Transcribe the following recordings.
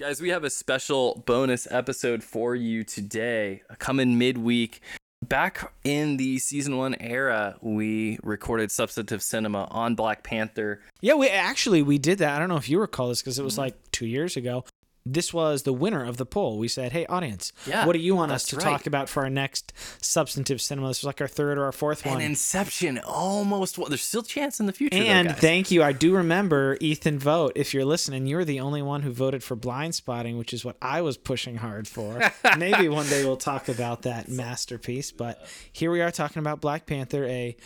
Guys, we have a special bonus episode for you today, coming midweek. Back in the season one era, we recorded substantive cinema on Black Panther. Yeah, we actually we did that. I don't know if you recall this because it was mm-hmm. like two years ago. This was the winner of the poll. We said, "Hey, audience, Yeah, what do you want us to right. talk about for our next substantive cinema?" This was like our third or our fourth And one. Inception almost. Well, there's still chance in the future. And guys. thank you. I do remember Ethan vote. If you're listening, you were the only one who voted for Blindspotting, which is what I was pushing hard for. Maybe one day we'll talk about that masterpiece. But here we are talking about Black Panther, a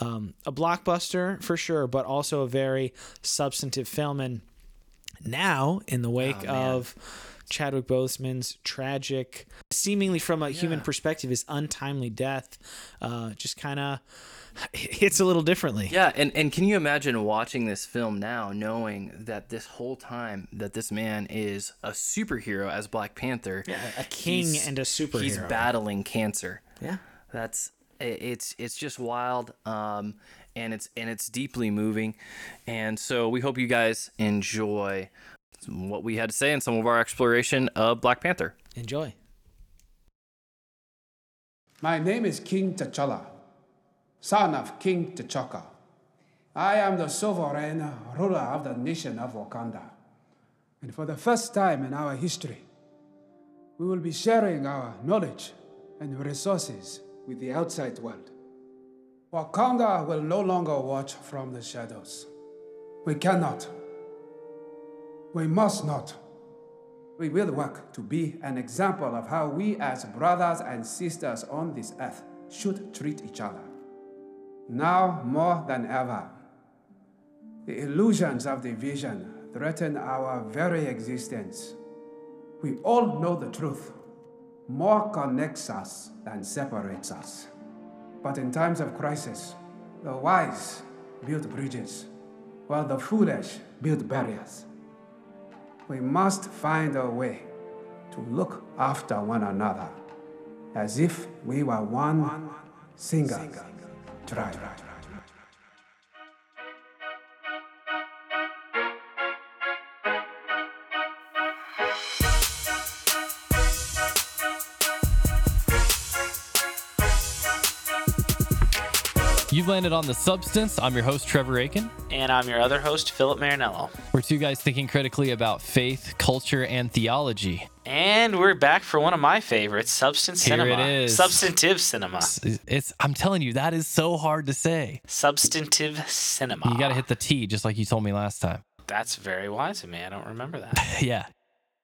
um, a blockbuster for sure, but also a very substantive film. And now, in the wake of Chadwick Boseman's tragic, seemingly from a human perspective, his untimely death, uh, just kind of hits a little differently. Yeah, and, and can you imagine watching this film now, knowing that this whole time that this man is a superhero as Black Panther, a king and a superhero. He's battling cancer. Yeah. That's it's it's just wild, um, and it's and it's deeply moving, and so we hope you guys enjoy what we had to say and some of our exploration of Black Panther. Enjoy. My name is King T'Challa, son of King T'Chaka. I am the sovereign ruler of the nation of Wakanda. And for the first time in our history, we will be sharing our knowledge and resources with the outside world. Wakanda will no longer watch from the shadows. We cannot. We must not. We will work to be an example of how we, as brothers and sisters on this earth, should treat each other. Now more than ever, the illusions of division threaten our very existence. We all know the truth. More connects us than separates us. But in times of crisis, the wise build bridges, while the foolish build barriers we must find a way to look after one another as if we were one single tribe. You've landed on The Substance. I'm your host, Trevor Aiken. And I'm your other host, Philip Marinello. We're two guys thinking critically about faith, culture, and theology. And we're back for one of my favorites, substance Here cinema. it is. Substantive cinema. It's, it's- I'm telling you, that is so hard to say. Substantive cinema. You got to hit the T, just like you told me last time. That's very wise of me. I don't remember that. yeah.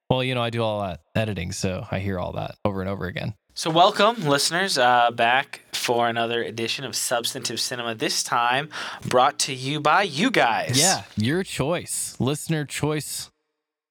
Well, you know, I do all that editing, so I hear all that over and over again. So, welcome, listeners, uh, back for another edition of Substantive Cinema. This time brought to you by you guys. Yeah, your choice, listener choice.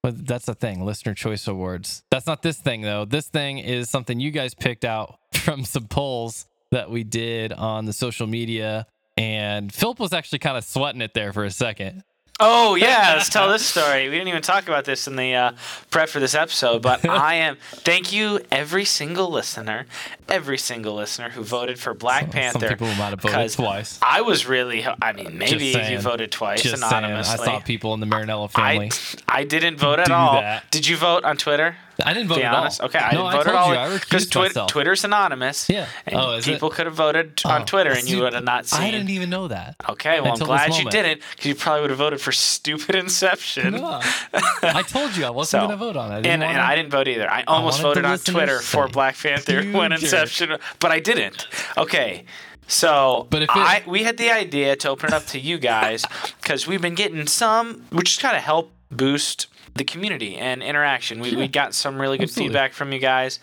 But that's the thing, listener choice awards. That's not this thing though. This thing is something you guys picked out from some polls that we did on the social media. And Philip was actually kind of sweating it there for a second. Oh yeah, let's tell this story. We didn't even talk about this in the uh, prep for this episode, but I am. Thank you, every single listener, every single listener who voted for Black Some Panther. people might have voted twice. I was really. I mean, maybe you voted twice Just anonymously. saying, I saw people in the Marinello family. I, I didn't vote at all. that. Did you vote on Twitter? I, didn't vote Be at honest. all. Okay, I no, didn't I vote told at all. I recused Twi- Twitter's anonymous. Yeah. And Oh, it? people could have voted on Oh, Twitter, and you would have not seen. I didn't even know that. Okay, well, I'm glad you didn't, because you probably would have voted for stupid Inception. No. I told you I wasn't So, going to vote on it. And, and I didn't vote either. I almost the voted on Twitter for Black Panther "You when jerk." Inception, but I didn't. Okay. So But if it- I, we had the idea to open it up to you guys because we've been getting some, which is kind of help boost the community and interaction. We, we got some really good Absolutely. feedback from you guys,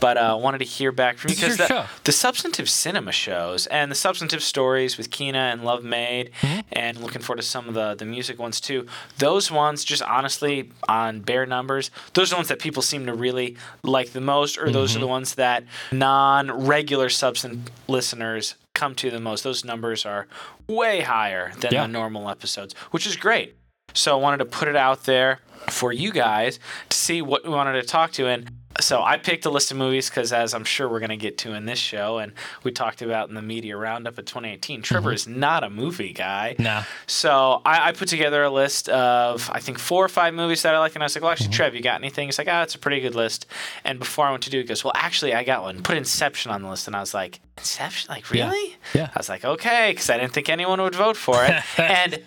but uh, wanted to hear back from you because the, the substantive cinema shows and the substantive stories with Kina and Love Made, Mm-hmm. and looking forward to some of the, the music ones too. Those ones, just honestly, on bare numbers, those are the ones that people seem to really like the most, or those are Mm-hmm. the ones that non regular substance listeners come to the most. Those numbers are way higher than Yeah. the normal episodes, which is great. So I wanted to put it out there for you guys to see what we wanted to talk to. And so I picked a list of movies because, as I'm sure we're going to get to in this show, and we talked about in the media roundup of 2018, Trevor is not a movie guy. Nah. So I, I put together a list of I think four or five movies that I like, and I was like, "Well, actually, Trev, you got anything?" He's like, "Ah, it's a pretty good list." And before I went to do it, he goes, "Well, actually, I got one. Put Inception on the list." And I was like, "Inception? Like Yeah. really?" Yeah. I was like, "Okay," because I didn't think anyone would vote for it. and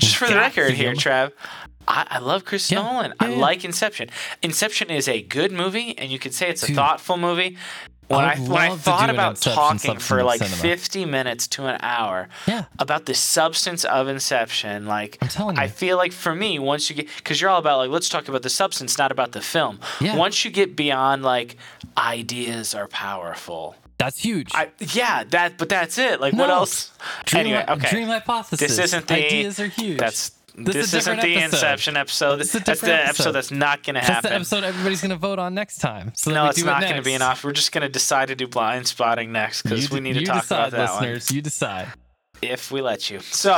just for the Got record here, Trav, I, I love Chris Yeah. Nolan. Yeah, I like Inception. Inception is a good movie, and you could say it's a Dude. thoughtful movie. When I I, when I thought about talking for like cinema. 50 minutes to an hour Yeah. about the substance of Inception, like I'm telling you. I feel like for me, once you get, because you're all about like, let's talk about the substance, not about the film. Yeah. Once you get beyond like, ideas are powerful. That's huge. I yeah, that but that's it. Like what else? dream, anyway, okay. dream hypothesis. this isn't the ideas are huge. That's This this, is different the episode. Inception episode. This is a that's the episode. episode. that's not going to happen. That's the episode everybody's gonna vote on next time. So no, it's do it not going to be enough. We're just going to decide to do Blindspotting next because we need to talk decide, about that one. listeners. You decide. if we let you. So,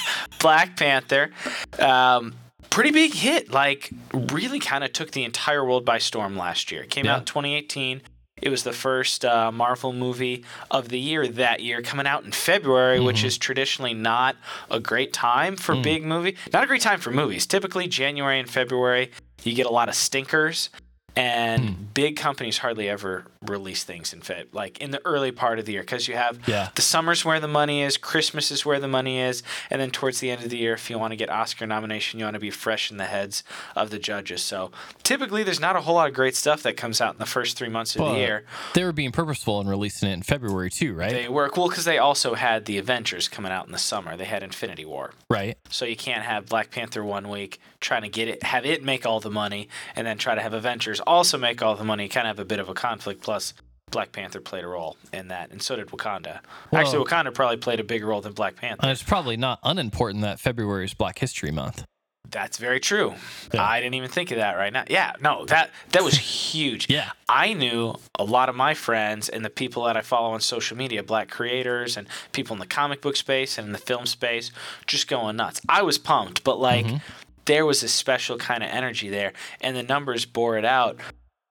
Black Panther, um, pretty big hit. Like, really kind of took the entire world by storm last year. It came Yeah. out in 2018. It was the first uh, Marvel movie of the year that year, coming out in February, which Mm-hmm. is traditionally not a great time for Mm. big movie. Not a great time for movies. Typically, January and February, you get a lot of stinkers, and Hmm. big companies hardly ever release things in Feb, like in the early part of the year, because you have Yeah. the summer's where the money is, Christmas is where the money is, and then towards the end of the year, if you want to get Oscar nomination, you want to be fresh in the heads of the judges. So typically, there's not a whole lot of great stuff that comes out in the first three months of But the year. They were being purposeful in releasing it in February too, right? They were well because they also had the Avengers coming out in the summer. They had Infinity War. right. So you can't have Black Panther one week trying to get it, have it make all the money, and then try to have Avengers also make all the money. Kind of have a bit of a conflict. Plus, Black Panther played a role in that, and so did Wakanda. Actually, Wakanda probably played a bigger role than Black Panther. And it's probably not unimportant that February is Black History Month. That's very true. Yeah. I didn't even think of that right now. Yeah, no, that that was huge. Yeah. I knew a lot of my friends and the people that I follow on social media, black creators and people in the comic book space and in the film space, just going nuts. I was pumped, but like Mm-hmm. There was a special kind of energy there, and the numbers bore it out.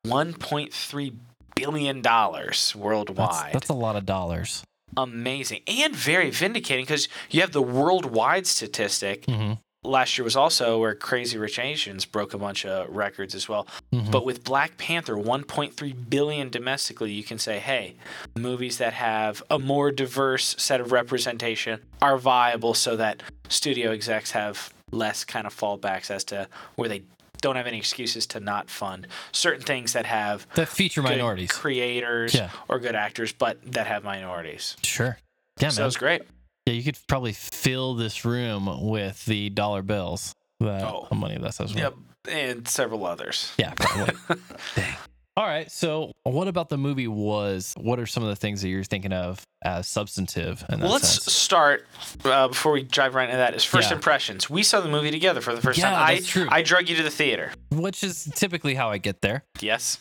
1.3 billion dollars worldwide that's a lot of dollars. amazing and very vindicating because you have the worldwide statistic. Mhm. Last year was also where Crazy Rich Asians broke a bunch of records as well. Mhm. But with Black Panther, 1.3 billion domestically, you can say, hey, movies that have a more diverse set of representation are viable so that studio execs have less kind of fallbacks as to where they don't have any excuses to not fund certain things that have That feature good minorities. creators Yeah. or good actors, but that have minorities. Sure. Yeah, so man. it's great. Yeah, you could probably fill this room with the dollar bills. That Oh. money that's worth. Yep, and several others. Yeah, probably. Dang. All right. So, what about the movie was? What are some of the things that you're thinking of as substantive? Well, let's sense? start uh, before we dive right into that. Is first Yeah. impressions. We saw the movie together for the first Yeah, time. that's I true. I drug you to the theater. Which is typically how I get there. Yes.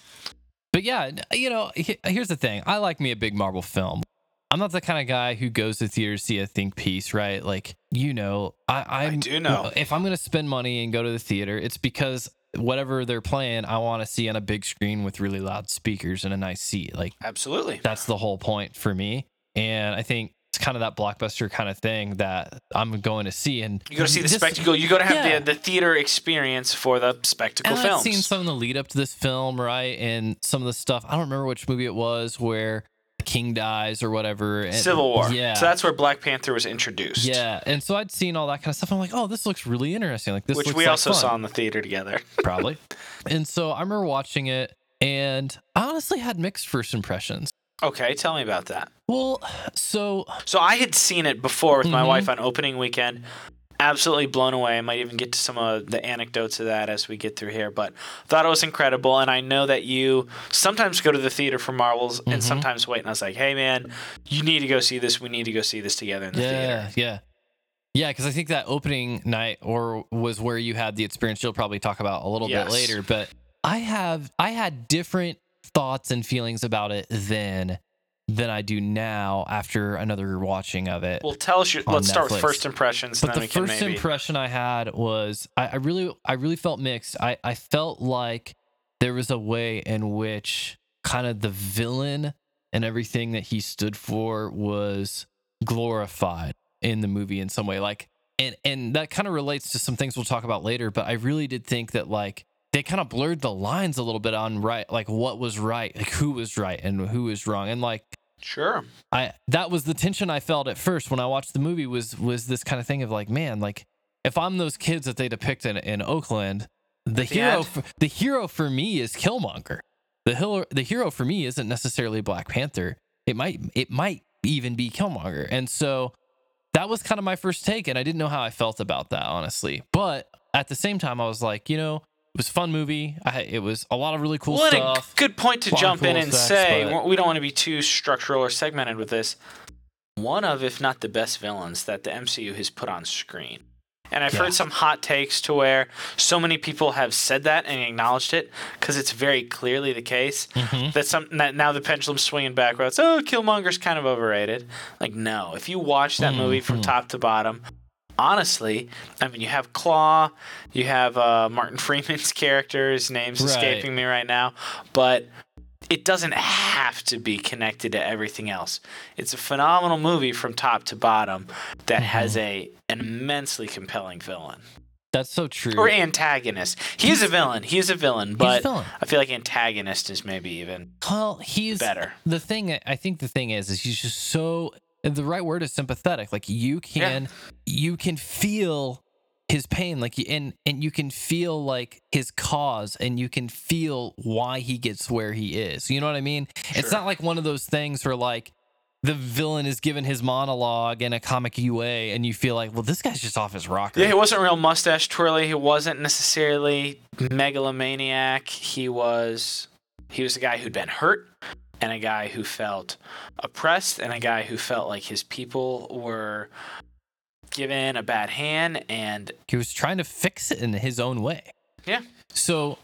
But yeah, you know, here's the thing. I like me a big Marvel film. I'm not the kind of guy who goes to theater to see a think piece, right? Like, you know, I, I'm, do know. If I'm going to spend money and go to the theater, it's because whatever they're playing, I want to see on a big screen with really loud speakers and a nice seat. Like, Absolutely. that's the whole point for me. And I think it's kind of that blockbuster kind of thing that I'm going to see. And You go to see the this- spectacle. You go to have Yeah. the, the theater experience for the spectacle And I've seen some of the lead up to this film, right? And some of the stuff. I don't remember which movie it was where the king dies or whatever. and- Civil War. Yeah. So that's where Black Panther was introduced. yeah. And so I'd seen all that kind of stuff. I'm like, oh, this looks really interesting. Like this Which we like also fun. saw in the theater together. probably. and so I remember watching it, and I honestly had mixed first impressions. Okay, tell me about that. Well, so So I had seen it before with my Mhm. wife on opening weekend. Absolutely blown away. I might even get to some of the anecdotes of that as we get through here, but thought it was incredible. And I know that you sometimes go to the theater for Marvels Mhm. and sometimes wait. And I was like, hey, man, you need to go see this. We need to go see this together in the yeah, theater. yeah. Yeah, because I think that opening night or was where you had the experience you'll probably talk about a little Yes. bit later. But I have I had different thoughts and feelings about it then than I do now after another watching of it. Well, tell us your. Let's start with first impressions, but then the we can first maybe. impression I had was I, I really I really felt mixed. I, I felt like there was a way in which kind of the villain and everything that he stood for was glorified in the movie in some way. Like, and and that kind of relates to some things we'll talk about later. But I really did think that like they kind of blurred the lines a little bit on right, like what was right, like who was right and who was wrong, and like Sure. I that was the tension I felt at first when I watched the movie was was this kind of thing of like, man, like if I'm those kids that they depict in, in Oakland, the the hero for, the hero for me is Killmonger. The hero the hero for me isn't necessarily Black Panther. It might it might even be Killmonger. And so that was kind of my first take and I didn't know how I felt about that honestly. But at the same time I was like, you know, it was a fun movie. I, it was a lot of really cool well, a stuff. good point to jump in and say but- we don't want to be too structural or segmented with this. One of, if not the best villains that the MCU has put on screen. And I've Yeah. heard some hot takes to where so many people have said that and acknowledged it because it's very clearly the case Mhm. that some that now the pendulum's swinging back where it's oh Killmonger's kind of overrated. Like no, if you watch that movie from Mhm. top to bottom, honestly, I mean you have Claw, you have uh, Martin Freeman's character, his name's Right. escaping me right now, but it doesn't have to be connected to everything else. It's a phenomenal movie from top to bottom that has a an immensely compelling villain That's so true. or antagonist. He is a villain. He is a villain, but a villain. I feel like antagonist is maybe even Well, he's better. The thing I think the thing is is he's just so the right word is sympathetic. Like you can you can feel his pain like you- and and you can feel like his cause and you can feel why he gets where he is. You know what I mean? It's not like one of those things where like the villain is given his monologue in a comic UA and you feel like, well, this guy's just off his rocker. Yeah, he wasn't real mustache twirly. He wasn't necessarily megalomaniac. He was he was a guy who'd been hurt and a guy who felt oppressed and a guy who felt like his people were given a bad hand and he was trying to fix it in his own way. Yeah. So,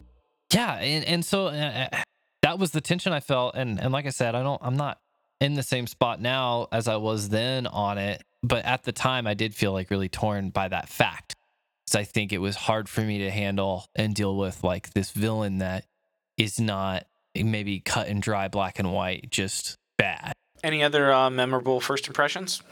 yeah, and and so uh, uh, that was the tension I felt, and and like I said, I don't, I'm not in the same spot now as I was then on it, but at the time I did feel like really torn by that fact. So I think it was hard for me to handle and deal with like this villain that is not maybe cut and dry, black and white, just bad. any other uh, memorable first impressions?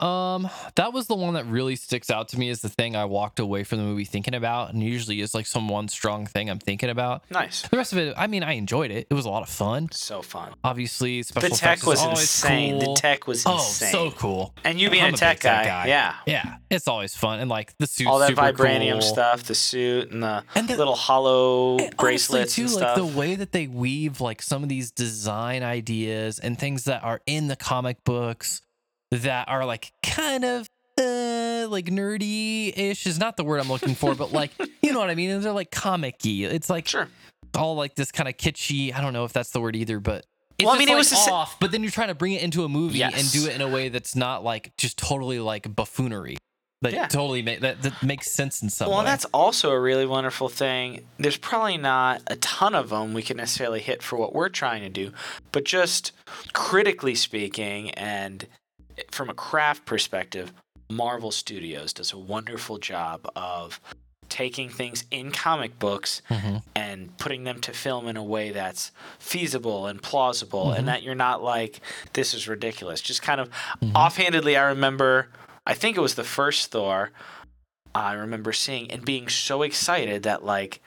Um, that was the one that really sticks out to me as the thing I walked away from the movie thinking about, and usually is like some one strong thing I'm thinking about. Nice. The rest of it, I mean, I enjoyed it. It was a lot of fun. So fun. Obviously, special the tech was insane. cool. The tech was oh, insane. so cool. and you being I'm a tech guy, guy. yeah. Yeah, it's always fun, and like the suit, All that vibranium cool. stuff, the suit and the, And the- little hollow And bracelets honestly, and too, stuff. like the way that they weave like some of these design ideas and things that are in the comic books that are like kind of uh, like nerdy-ish is not the word I'm looking for, but like you know what I mean. And they're like comic-y. It's like sure. all like this kind of kitschy. I don't know if that's the word either, but it's Well, I just, mean, it was the sa- off. But then you're trying to bring it into a movie and do it in a way that's not like just totally like buffoonery. That Yeah. totally make that, that makes sense in some Well, way. and that's also a really wonderful thing. There's probably not a ton of them we can necessarily hit for what we're trying to do, but just critically speaking and from a craft perspective, Marvel Studios does a wonderful job of taking things in comic books Mhm. and putting them to film in a way that's feasible and plausible Mm-hmm. and that you're not like this is ridiculous just kind of Mm-hmm. offhandedly i remember i think it was the first thor i remember seeing and being so excited that like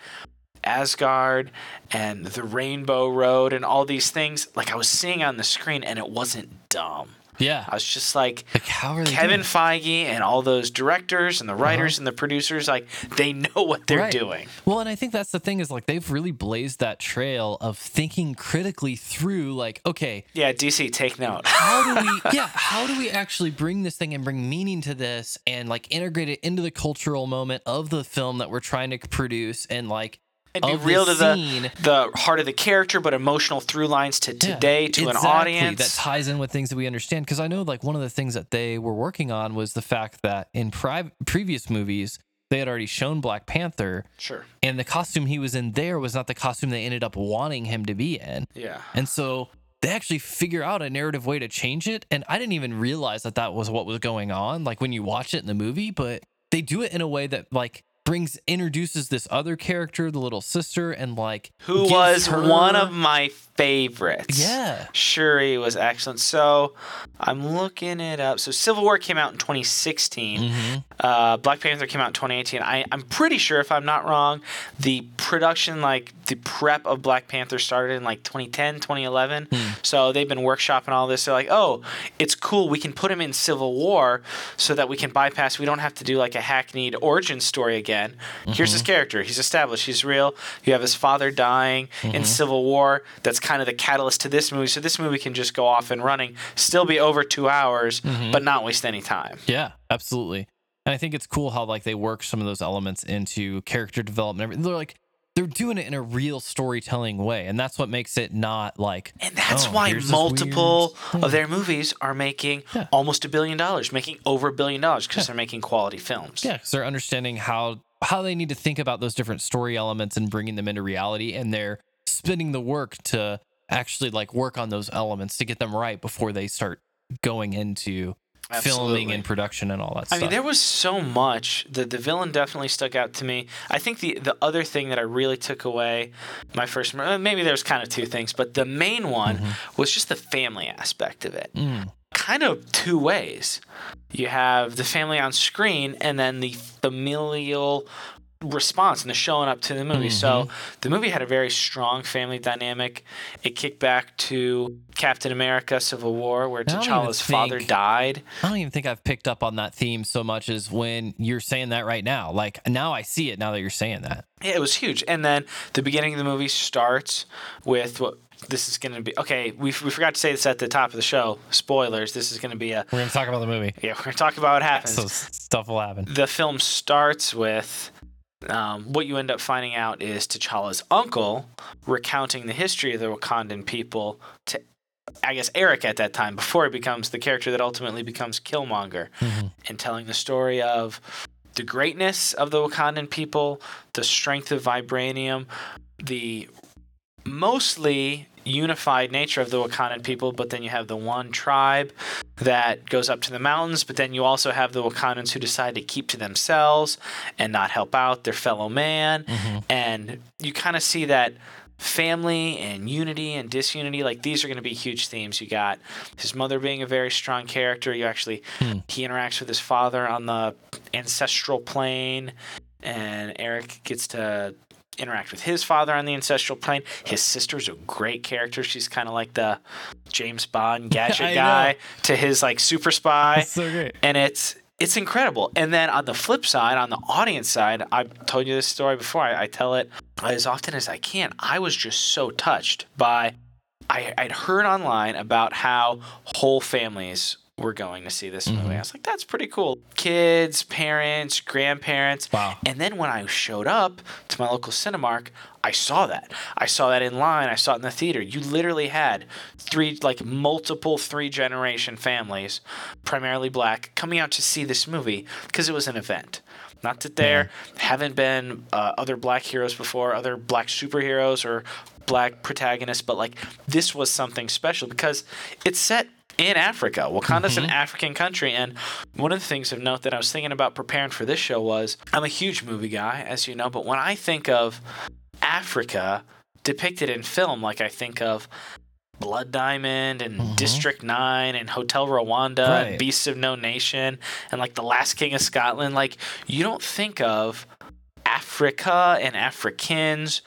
asgard and the rainbow road and all these things like i was seeing on the screen and it wasn't dumb yeah. i was just like Like how are Kevin Feige and all those directors and the writers and the producers, like they know what they're Uh-huh. Right. doing. Well, and I think that's the thing is like they've really blazed that trail of thinking critically through like, okay, Yeah, DC, take note. how do we yeah, how do we actually bring this thing and bring meaning to this and like integrate it into the cultural moment of the film that we're trying to produce and like and be real to the scene. the heart of the character, but emotional through lines to Yeah, today to an audience. that ties in with things that we understand because i know like one of the things that they were working on was the fact that in pri- previous movies they had already shown black panther sure. and the costume he was in there was not the costume they ended up wanting him to be in Yeah. and so they actually figure out a narrative way to change it and i didn't even realize that that was what was going on like when you watch it in the movie but they do it in a way that like brings introduces this other character, the little sister, and like Who was her- one of my favorites. Yeah. Shuri was excellent. So I'm looking it up. So Civil War came out in 2016. Mm-hmm. Uh, Black Panther came out in 2018. I, I'm pretty sure, if I'm not wrong, the production, like the prep of Black Panther started in like 2010, 2011. Hmm. So they've been workshopping all this. They're like, oh, it's cool. We can put him in Civil War so that we can bypass, we don't have to do like a hackneyed origin story again. Here's Mm-hmm. his character. He's established. He's real. You have his father dying Mm-hmm. in Civil War. That's kind of the catalyst to this movie. So this movie can just go off and running, still be over two hours, Mm-hmm. but not waste any time. Yeah, absolutely. And I think it's cool how like they work some of those elements into character development. They're like they're doing it in a real storytelling way, and that's what makes it not like. And that's oh, why multiple of their movies are making Yeah. almost a billion dollars, making over a billion dollars because they're making quality films. Yeah, because they're understanding how how they need to think about those different story elements and bringing them into reality, and they're spending the work to actually like work on those elements to get them right before they start going into filming and production and all that I stuff. mean, there was so much. The the villain definitely stuck out to me. I think the the other thing that I really took away, my first uh, maybe there's kind of two things, but the main one Mm-hmm. was just the family aspect of it. Mm. Kind of two ways. You have the family on screen, and then the familial response and the showing up to the movie. So Mm-hmm. the movie had a very strong family dynamic. It kicked back to Captain America: Civil War, where T'Challa's father died. I don't even think I've picked up on that theme so much as when you're saying that right now. Like now I see it now that you're saying that. Yeah, it was huge. And then the beginning of the movie starts with what this is going to be. Okay, we, we forgot to say this at the top of the show. Spoilers. This is going to be a. We're gonna talk about the movie. Yeah, we're going to talk about what happens. So stuff will happen. the film starts with um, what you end up finding out is T'Challa's uncle recounting the history of the Wakandan people to, I guess, Eric at that time, before he becomes the character that ultimately becomes Killmonger, and telling the story of the greatness of the Wakandan people, the strength of vibranium, the mostly unified nature of the Wakandan people, but then you have the one tribe that goes up to the mountains, but then you also have the Wakandans who decide to keep to themselves and not help out their fellow man. Mm-hmm. And you kind of see that family and unity and disunity like these are going to be huge themes. You got his mother being a very strong character. You actually hmm. he interacts with his father on the ancestral plane and eric gets to interact with his father on the ancestral plane. His sister's a great character. She's kind of like the James Bond gadget guy know. to his like super spy. so great. And it's it's incredible. And then on the flip side, on the audience side, I've told you this story before. I, I tell it as often as I can. I was just so touched by I, I'd heard online about how whole families were going to see this Mm-hmm. movie. I was like, that's pretty cool. Kids, parents, grandparents. Wow. And then when I showed up to my local Cinemark, I saw that. I saw that in line. I saw it in the theater. You literally had three, like multiple three generation families, primarily black, coming out to see this movie because it was an event. Not that there haven't been uh, other black heroes before, other black superheroes or black protagonists, but like this was something special because it's set in Africa. Wakanda's an mm-hmm. African country. And one of the things of note that I was thinking about preparing for this show was I'm a huge movie guy, as you know, but when I think of Africa depicted in film, like I think of Blood Diamond and mm-hmm. District 9 and Hotel Rwanda Right. and Beasts of No Nation and like The Last King of Scotland, like you don't think of Africa and Africans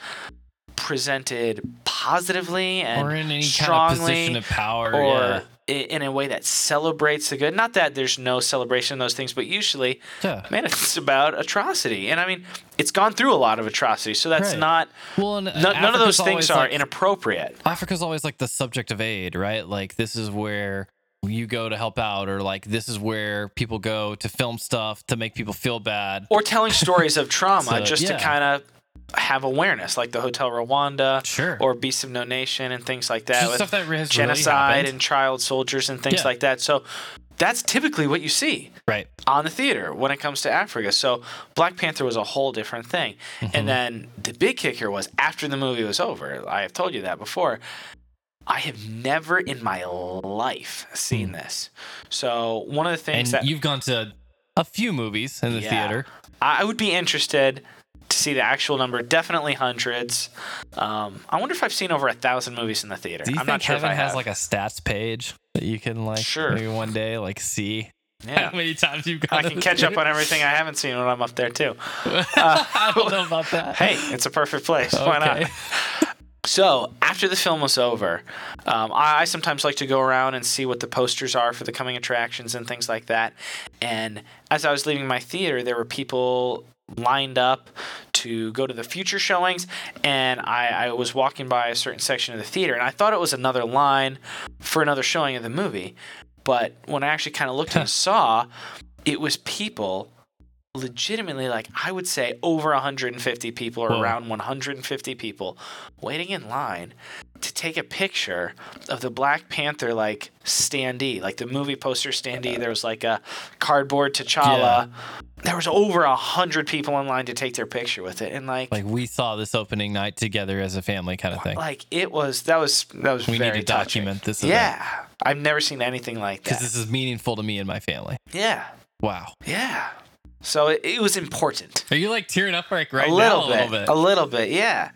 presented positively and Or in any kind of position of power. or yeah. In a way that celebrates the good. Not that there's no celebration of those things, but usually, Yeah. man, it's about atrocity. And I mean, it's gone through a lot of atrocity, so that's Right. not. Well, uh, no- none of those things are like- inappropriate. Africa's always like the subject of aid, right? Like this is where you go to help out, or like this is where people go to film stuff to make people feel bad. Or telling stories of trauma So, just yeah. to kind of have awareness, like the Hotel Rwanda, Sure. or Beasts of No Nation, and things like that. With stuff that has genocide happened. and child soldiers and things Yeah. like that. So that's typically what you see. Right. on the theater when it comes to Africa. So Black Panther was a whole different thing. And mm-hmm. then the big kicker was after the movie was over, I have told you that before. I have never in my life seen hmm. this. So one of the And things that you've gone to a few movies in the Yeah. theater. I would be interested to see the actual number. Definitely hundreds. Um, I wonder if I've seen over a thousand movies in the theater. Do you I'm think not sure Kevin if I has have. like a stats page that you can like Sure. maybe one day like see yeah. how many times you've got? I can catch up on everything I haven't seen when I'm up there too. I don't know about that. Hey, it's a perfect place. Why not? Okay. So after the film was over, um, I, I sometimes like to go around and see what the posters are for the coming attractions and things like that. And as I was leaving my theater, there were people lined up to go to the future showings, and I, I was walking by a certain section of the theater, and I thought it was another line for another showing of the movie. But when I actually kind of looked and saw, it was people legitimately like I would say over 150 people or Whoa. around 150 people waiting in line to take a picture of the Black Panther like standee, like the movie poster standee. There was like a cardboard T'Challa. There was over a hundred people in line to take their picture with it, and like, Like we saw this opening night together as a family kind of thing. like it was that was that was We need to touching. document this event. Yeah, I've never seen anything like that Because this is meaningful to me and my family. yeah, Wow. yeah. So it, it was important. Are you like tearing up like right a little now? bit, A little bit. a little bit, yeah.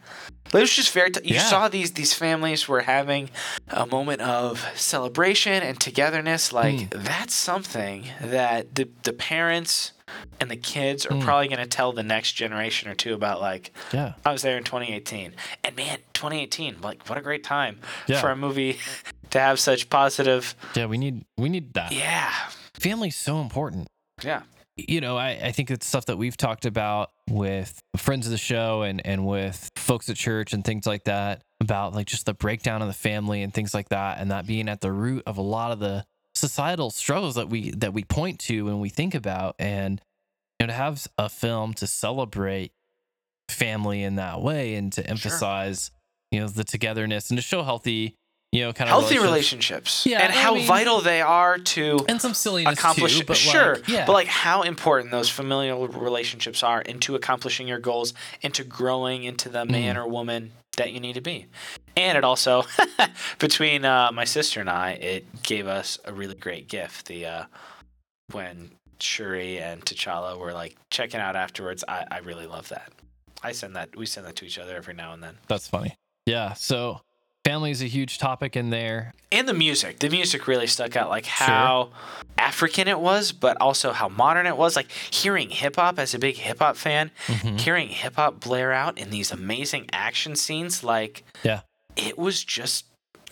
But it was just very. T- you Yeah. saw these these families were having a moment of celebration and togetherness. Like Hmm. that's something that the the parents and the kids are probably going to tell the next generation or two about. Like Yeah. I was there in 2018, and man, 2018, like what a great time Yeah. for a movie to have such positive. Yeah. We need we need that. Yeah, Family's so important. yeah, you know, I, I think it's stuff that we've talked about with friends of the show and, and with folks at church and things like that about like just the breakdown of the family and things like that, and that being at the root of a lot of the societal struggles that we that we point to and we think about, and you know, to have a film to celebrate family in that way and to emphasize you know the togetherness and to show healthy you know kind of healthy relationships. Yeah, and I how mean- vital they are to and some silliness accomplish too, but sure like, yeah, but like how important those familial relationships are into accomplishing your goals into growing into the man or woman that you need to be and it also between uh, my sister and i it gave us a really great gift the uh, when shuri and t'challa were like checking out afterwards i, I really love that i send that we send that to each other every now and then That's funny. Yeah. So family is a huge topic in there. and the music the music really stuck out like how african it was but also how modern it was like hearing hip-hop as a big hip-hop fan Mhm. hearing hip-hop blare out in these amazing action scenes like Yeah. it was just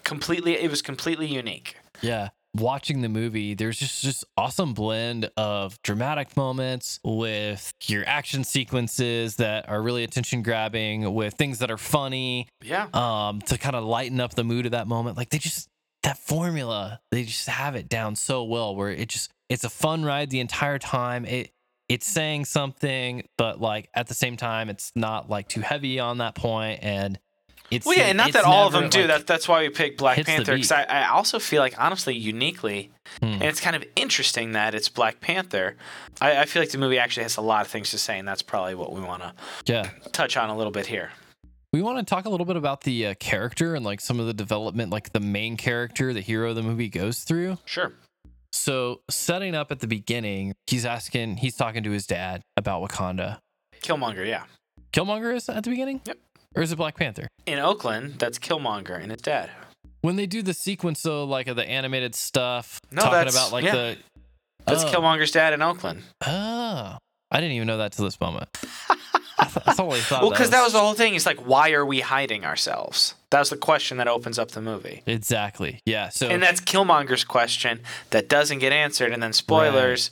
completely it was completely unique Yeah. Watching the movie, there's just just awesome blend of dramatic moments with your action sequences that are really attention grabbing, with things that are funny, yeah um, to kind of lighten up the mood of that moment. Like they just that formula, they just have it down so well where it just it's a fun ride the entire time. It it's saying something, but like at the same time, it's not like too heavy on that point, and it's well yeah and not that all of them do like- that that's why we picked black panther because. I, I also feel like honestly uniquely Hmm. and it's kind of interesting that it's black panther I, I feel like the movie actually has a lot of things to say and that's probably what we want to Yeah. touch on a little bit here We want to talk a little bit about the uh, character and like some of the development, like the main character, the hero of the movie goes through. sure So, setting up at the beginning, he's asking, he's talking to his dad about Wakanda. killmonger yeah Killmonger is at the beginning? Yep. Or is it Black Panther? in Oakland, that's Killmonger and his dad. When they do the sequence, though, like of the animated stuff, No, talking that's- about like yeah. the. That's oh, Killmonger's dad in Oakland. Oh, I didn't even know that till this moment. I, th- I totally thought Well, because that was the whole thing. It's like, why are we hiding ourselves? That was the question that opens up the movie. exactly yeah. So And that's Killmonger's question that doesn't get answered. And then spoilers.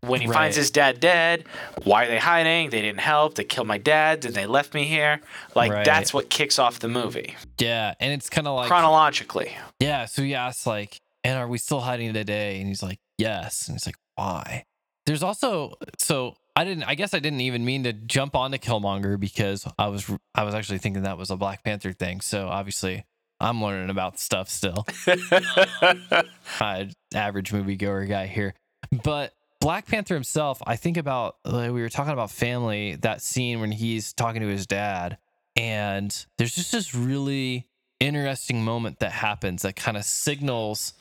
When he finds his dad dead, why are they hiding? They didn't help. They killed my dad. Then they left me here. Like Right. that's what kicks off the movie yeah, and it's kind of like chronologically. Yeah, so he asks like, "And are we still hiding today?" And he's like, "Yes." And he's like, "Why?" There's also so I didn't. I guess I didn't even mean to jump onto Killmonger because I was I was actually thinking that was a Black Panther thing. So obviously I'm learning about stuff still. uh, average moviegoer guy here, but Black Panther himself. I think about like, we were talking about family. That scene when he's talking to his dad, and there's just this really interesting moment that happens that kind of signals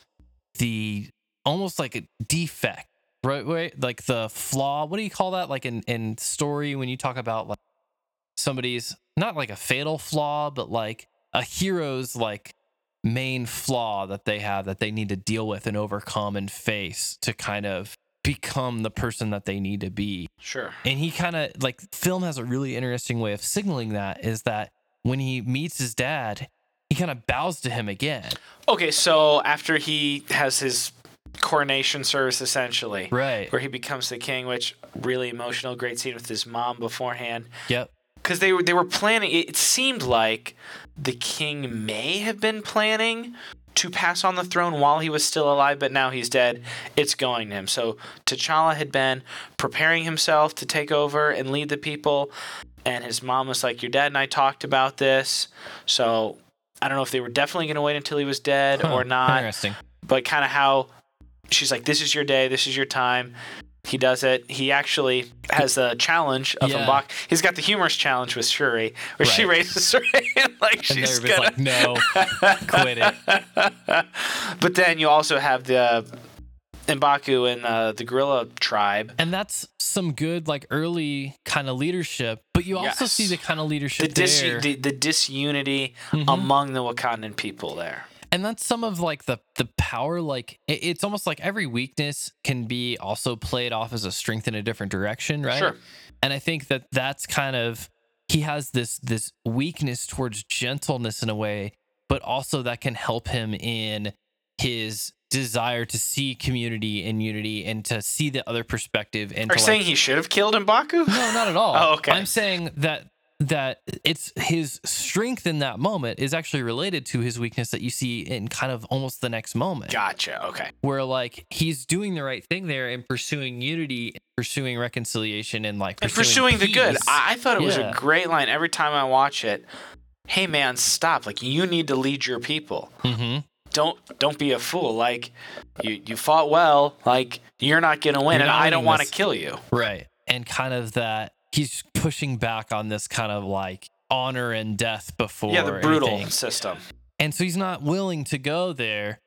the almost like a defect right way like the flaw what do you call that like in in story when you talk about like somebody's not like a fatal flaw but like a hero's like main flaw that they have that they need to deal with and overcome and face to kind of become the person that they need to be Sure. and he kind of like film has a really interesting way of signaling that is that when he meets his dad he kind of bows to him again Okay, so after he has his coronation service, essentially, right where he becomes the king, which really emotional, great scene with his mom beforehand. yep because they were they were planning. It seemed like the king may have been planning to pass on the throne while he was still alive, but now he's dead. It's going to him. So T'Challa had been preparing himself to take over and lead the people, and his mom was like, "Your dad and I talked about this." So I don't know if they were definitely going to wait until he was dead Huh, or not, interesting but kind of how she's like, "This is your day. This is your time." He does it. He actually has a challenge of Yeah. Mbak. He's got the humorous challenge with Shuri, where she Right. raises her hand like and she's gonna. like no quit it But then you also have the Mbaku and uh, the gorilla tribe. and that's some good like early kind of leadership but you also Yes. see the kind of leadership The, dis- there the, the disunity Mhm. among the Wakandan people there. And that's some of like the the power like it, it's almost like every weakness can be also played off as a strength in a different direction right Sure. and i think that that's kind of he has this this weakness towards gentleness in a way but also that can help him in his desire to see community and unity and to see the other perspective and Are you to saying he should have killed Mbaku? no not at all Oh, okay. i'm saying that that it's his strength in that moment is actually related to his weakness that you see in kind of almost the next moment Gotcha. Okay. where like he's doing the right thing there and pursuing unity pursuing reconciliation and like And pursuing the good. I, I thought it was a great line every time I watch it. Hey man, stop! Like you need to lead your people. Mm-hmm Don't don't be a fool. Like you you fought well. Like you're not gonna win, You're and I don't want to kill you. right and kind of that he's pushing back on this kind of like honor and death before yeah, the brutal anything. system. and so he's not willing to go there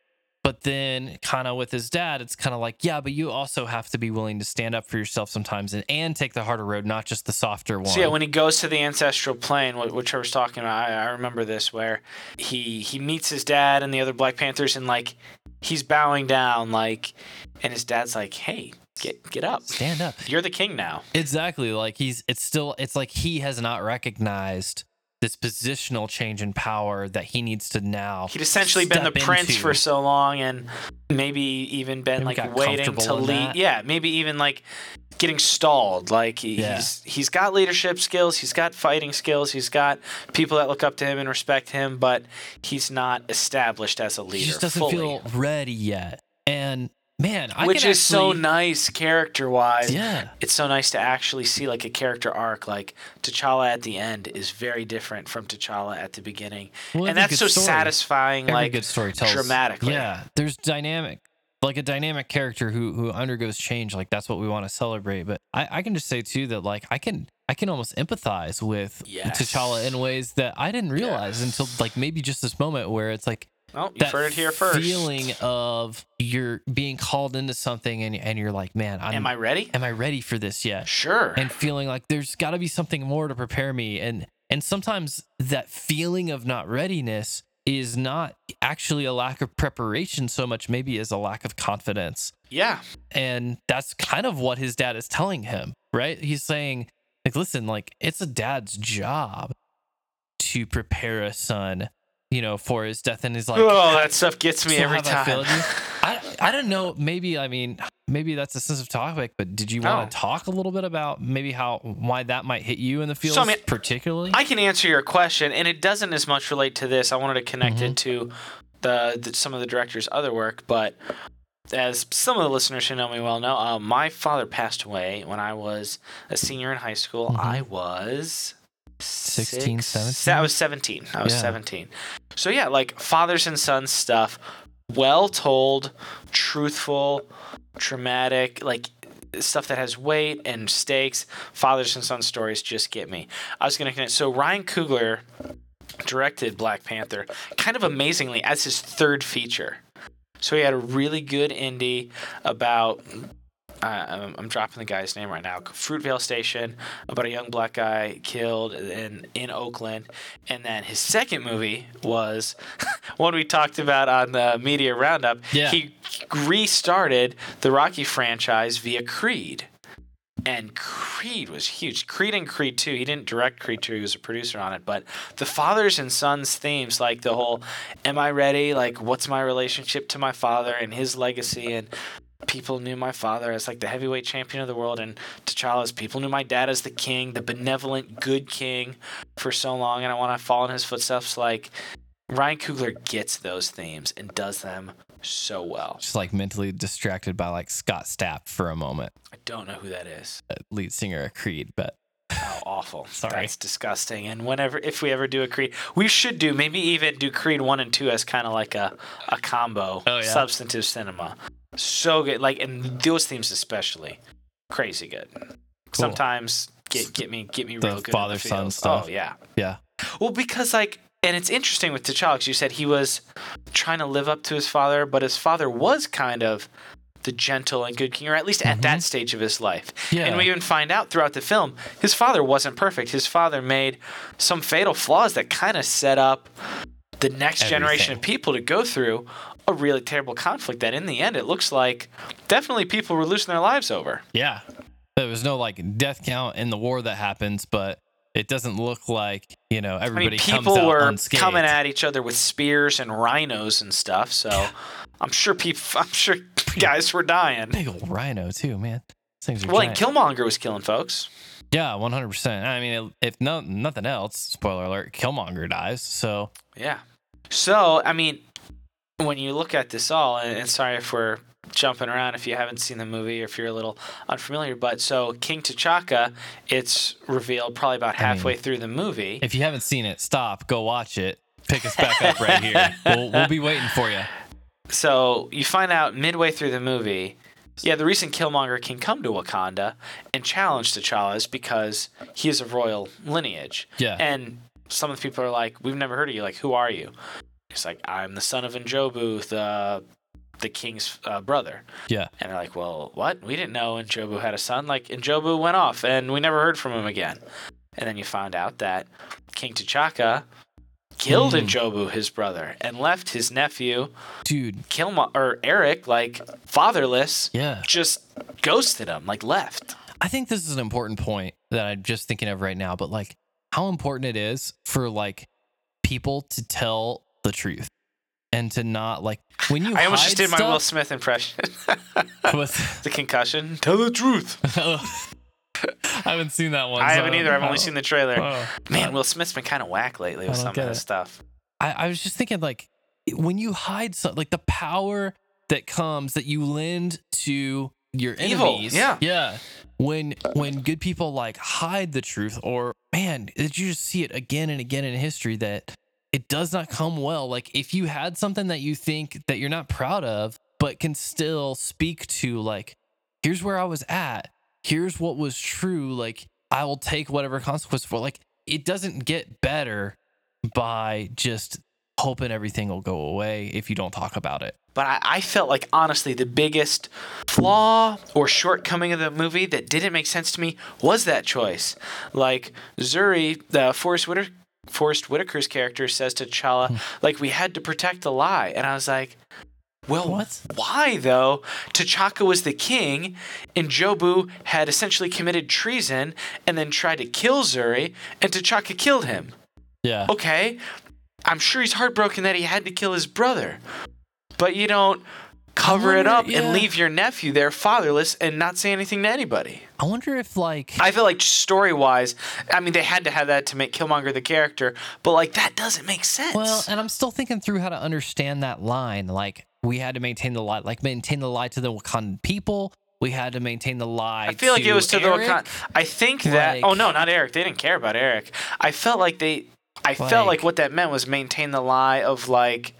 but then kind of with his dad it's kind of like yeah but you also have to be willing to stand up for yourself sometimes and, and take the harder road not just the softer one So yeah, when he goes to the ancestral plane, which I was talking about, I, I remember this where he he meets his dad and the other Black Panthers, and like he's bowing down, like, and his dad's like, "Hey, get get up, stand up you're the king now." Exactly. Like he's it's still it's like he has not recognized this positional change in power that he needs to now. He'd essentially been the prince into. for so long, and maybe even been Maybe like waiting to lead. that. Yeah, maybe even like getting stalled. Like Yeah. he's he's got leadership skills, he's got fighting skills, he's got people that look up to him and respect him, but he's not established as a leader. he just doesn't fully. feel ready yet. And man, I which is so nice character wise. Yeah. It's so nice to actually see like a character arc. Like T'Challa at the end is very different from T'Challa at the beginning, Well, and that's so story- satisfying. Every like good story tells dramatically. Yeah, there's dynamic, like a dynamic character who who undergoes change. Like that's what we want to celebrate. But I, I can just say too that like I can I can almost empathize with Yes. T'Challa in ways that I didn't realize until like maybe just this moment where it's like Oh, you've that heard it here first. feeling of you're being called into something and and you're like, man, I'm, Am I ready? am I ready for this yet? Sure. And feeling like there's got to be something more to prepare me, and and sometimes that feeling of not readiness is not actually a lack of preparation so much, maybe as a lack of confidence, yeah. and that's kind of what his dad is telling him, right? He's saying, like, listen, like it's a dad's job to prepare a son. You know, for his death, and he's like, oh, that stuff gets me every time. I I don't know. Maybe I mean maybe that's a sensitive topic, but did you want Oh. to talk a little bit about maybe how why that might hit you in the field I mean, particularly? I can answer your question, and it doesn't as much relate to this. I wanted to connect Mm-hmm. it to the, the some of the director's other work, but as some of the listeners who know me well know, uh, my father passed away when I was a senior in high school. Mhm. I was 16, six- 17? I was 17. I was Yeah. 17. So yeah, like fathers and sons stuff, well told, truthful, traumatic, like stuff that has weight and stakes. Fathers and sons stories just get me. I was gonna connect. So Ryan Coogler directed Black Panther, kind of amazingly as his third feature. So he had a really good indie about uh, I'm, I'm dropping the guy's name right now. Fruitvale Station about a young black guy killed in in Oakland, and then his second movie was one we talked about on the media roundup. Yeah. He restarted the Rocky franchise via Creed. And Creed was huge. Creed and Creed 2, he didn't direct Creed 2, he was a producer on it. But the fathers and sons themes, like the whole, am I ready? Like, what's my relationship to my father and his legacy? And people knew my father as like the heavyweight champion of the world. And T'Challa's people knew my dad as the king, the benevolent, good king for so long. And I want to follow in his footsteps. Like, Ryan Coogler gets those themes and does them so well. Just like mentally distracted by like Scott Stapp for a moment, I don't know who that is. uh, lead singer of Creed, but Oh, awful. Sorry. That's disgusting. And whenever, if we ever do a Creed, we should do, maybe even do Creed 1 and 2 as kind of like a, a combo, Oh, yeah. substantive cinema. So good. Like, and those themes especially. Crazy good. Sometimes get get me get me The real good. in father-son stuff. Oh, yeah. yeah, Well, because like, and it's interesting with T'Challa, 'cause you said he was trying to live up to his father, but his father was kind of the gentle and good king, or at least at that stage of his life. Mm-hmm. Yeah. And we even find out throughout the film, his father wasn't perfect. His father made some fatal flaws that kind of set up the next generation of people to go through a really terrible conflict that in the end it looks like definitely people were losing their lives over. yeah. There was no like death count in the war that happens, but it doesn't look like you know I everybody mean, comes people out were unscathed. coming at each other with spears and rhinos and stuff. So I'm sure people, I'm sure guys were dying. Big old rhino too, man. Things are Well, and. Killmonger was killing folks. yeah, one hundred percent. I mean, if no nothing else, spoiler alert, Killmonger dies. So Yeah. So I mean, when you look at this all, and, and sorry if we're jumping around if you haven't seen the movie or if you're a little unfamiliar, but so King T'Chaka, it's revealed probably about I mean, halfway through the movie. if you haven't seen it, stop, go watch it, pick us back up right here. We'll, we'll be waiting for you. So you find out midway through the movie, yeah, the recent Killmonger can come to Wakanda and challenge T'Challa is because he is of royal lineage. Yeah. And some of the people are like, "We've never heard of you. Like, who are you?" He's like, "I'm the son of N'Jobu, the the king's uh, brother." Yeah, And they're like, "Well, what? We didn't know N'Jobu had a son. Like, N'Jobu went off, and we never heard from him again." And then you found out that King T'Chaka killed Hmm. N'Jobu, his brother, and left his nephew dude. Kilmo or Eric, like fatherless, Yeah. just ghosted him, like left. I think this is an important point that I'm just thinking of right now, but like how important it is for like people to tell the truth and to not like when you I almost just did my Will Smith impression. with the concussion. Tell the truth. I haven't seen that one. I so haven't either. I've only oh. seen the trailer. Oh. Man, Will Smith's been kind of whack lately with some of this it. stuff. I, I was just thinking like when you hide something like the power that comes that you lend to your Evil, enemies. yeah. Yeah. When when good people like hide the truth or man, did you just see it again and again in history that it does not come well. Like if you had something that you think that you're not proud of, but can still speak to like, here's where I was at, here's what was true, like I will take whatever consequence for like it doesn't get better by just hoping everything will go away if you don't talk about it. But I, I felt like honestly the biggest flaw or shortcoming of the movie that didn't make sense to me was that choice. Like Zuri, the Forest Whitaker, Forest Whitaker's character says to T'Challa, hmm. like we had to protect the lie, and I was like, well, What? why though? T'Chaka was the king, and Jobu had essentially committed treason and then tried to kill Zuri, and T'Chaka killed him. Yeah. Okay, I'm sure he's heartbroken that he had to kill his brother, but you don't cover it up yeah. and leave your nephew there fatherless and not say anything to anybody. I wonder if like I feel like story wise, I mean, they had to have that to make Killmonger the character, but like that doesn't make sense. Well, and I'm still thinking through how to understand that line. Like we had to maintain the lie, like maintain the lie to the Wakandan people. We had to maintain the lie. I feel like it was to Eric. the Wakanda. I think that. Like- oh no, not Eric. They didn't care about Eric. I felt like they. I felt Like- like what that meant was maintain the lie of like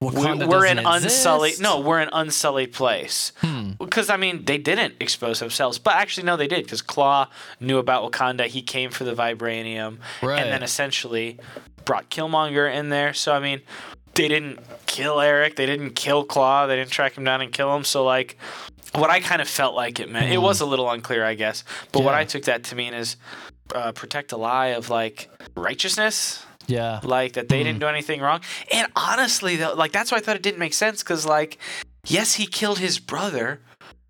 Wakanda we're in doesn't unsullied. exist. No, we're in unsullied place. Hmm. Because I mean, they didn't expose themselves, but actually, no, they did. Because Claw knew about Wakanda. He came for the vibranium, Right. and then essentially brought Killmonger in there. So I mean, they didn't kill Eric. They didn't kill Claw. They didn't track him down and kill him. So like, what I kind of felt like it meant. It was a little unclear, I guess. But what I took that to mean is uh, protect a lie of like righteousness, Yeah. like that they didn't mm. do anything wrong. And honestly, though, like that's why I thought it didn't make sense because, like, yes, he killed his brother,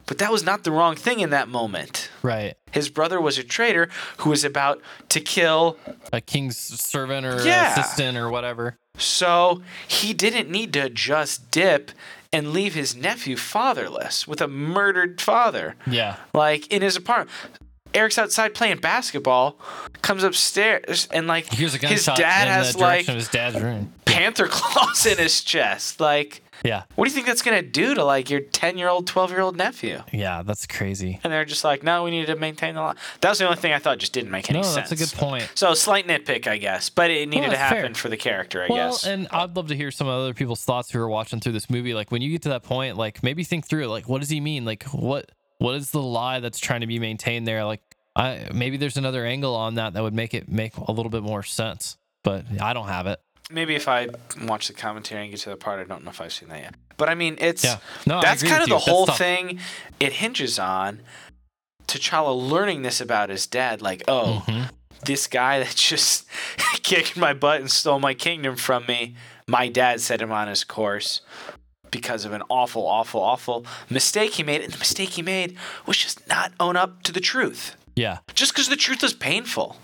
but that was not the wrong thing in that moment. Right. His brother was a traitor who was about to kill A king's servant or Yeah. assistant or whatever. So he didn't need to just dip and leave his nephew fatherless with a murdered father, Yeah. like in his apartment. Eric's outside playing basketball, comes upstairs, and like Here's a his dad has like his dad's room. panther claws in his chest. Like, Yeah. what do you think that's gonna do to like your ten year old, twelve year old nephew? Yeah, that's crazy. And they're just like, no, we need to maintain the law. That was the only thing I thought just didn't make any No, sense. that's a good point. So slight nitpick, I guess, but it needed Well, to happen fair. for the character, I Well, guess. and I'd love to hear some other people's thoughts who are watching through this movie. Like when you get to that point, like maybe think through it. Like, what does he mean? Like, what what is the lie that's trying to be maintained there? Like, I maybe there's another angle on that that would make it make a little bit more sense. But I don't have it. Maybe if I watch the commentary and get to the part, I don't know if I've seen that yet. But I mean, it's Yeah. No, that's kind of the whole thing. It hinges on T'Challa learning this about his dad. Like, oh, Mm-hmm. this guy that just kicked my butt and stole my kingdom from me. My dad set him on his course because of an awful, awful, awful mistake he made. And the mistake he made was just not own up to the truth Yeah. just because the truth is painful.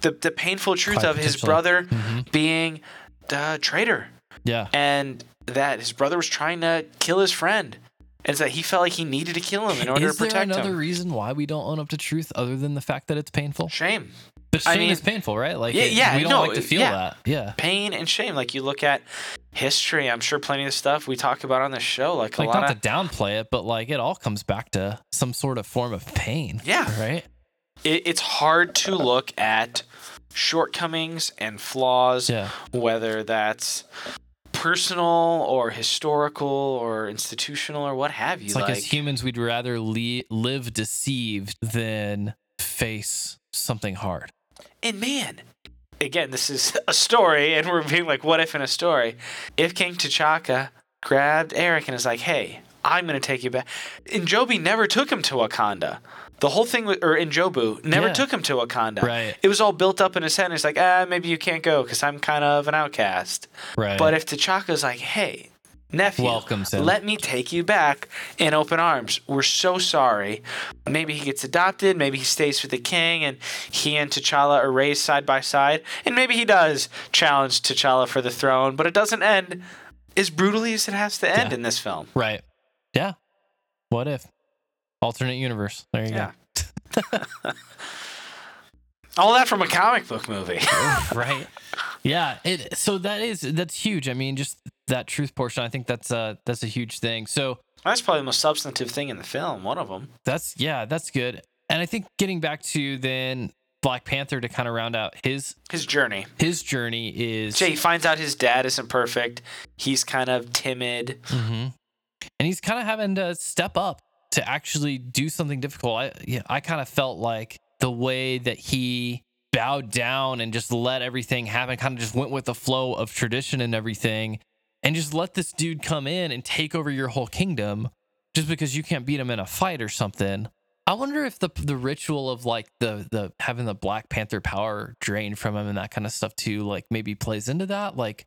The the painful truth Quite of his brother Mhm. being the traitor, Yeah. and that his brother was trying to kill his friend, and it's that he felt like he needed to kill him in order Is to protect him. Is there another him. reason why we don't own up to truth other than the fact that it's painful? Shame, But I shame mean- is painful, right? Like, Yeah, yeah, we don't no, like to feel yeah. that. Yeah. pain, and shame. Like you look at history, I'm sure plenty of stuff we talk about on the show, like, Like, a lot not of to downplay it, but like it all comes back to some sort of form of pain. Yeah. Right? it, it's hard to look at shortcomings and flaws, Yeah. whether that's personal or historical or institutional or what have you. It's like, as humans, we'd rather le- live deceived than face something hard. And man, again, this is a story, and we're being like, what if in a story? If King T'Chaka grabbed Eric and is like, hey, I'm going to take you back. And Joby never took him to Wakanda. The whole thing, with, or in Jobu, never Yeah. took him to Wakanda. Right. It was all built up in his head. And it's like, ah, maybe you can't go because I'm kind of an outcast. Right. But if T'Chaka's like, hey, nephew, Welcomes him. let me take you back in open arms. We're so sorry. Maybe he gets adopted. Maybe he stays with the king and he and T'Challa are raised side by side. And maybe he does challenge T'Challa for the throne, but it doesn't end as brutally as it has to end Yeah. in this film. right. Yeah. What if? Alternate universe. There you Yeah. All that from a comic book movie. right. Yeah. It. So that is that's huge. I mean, just that truth portion. I think that's a that's a huge thing. So That's probably the most substantive thing in the film. One of them. that's yeah, that's good. And I think getting back to then Black Panther to kind of round out his His journey. his journey is So he finds out his dad isn't perfect. He's kind of timid. Mhm. and he's kind of having to step up to actually do something difficult. I yeah, I kind of felt like the way that he bowed down and just let everything happen, kind of just went with the flow of tradition and everything, and just let this dude come in and take over your whole kingdom just because you can't beat him in a fight or something. I wonder if the the ritual of like the the having the Black Panther power drained from him and that kind of stuff too, like maybe plays into that, like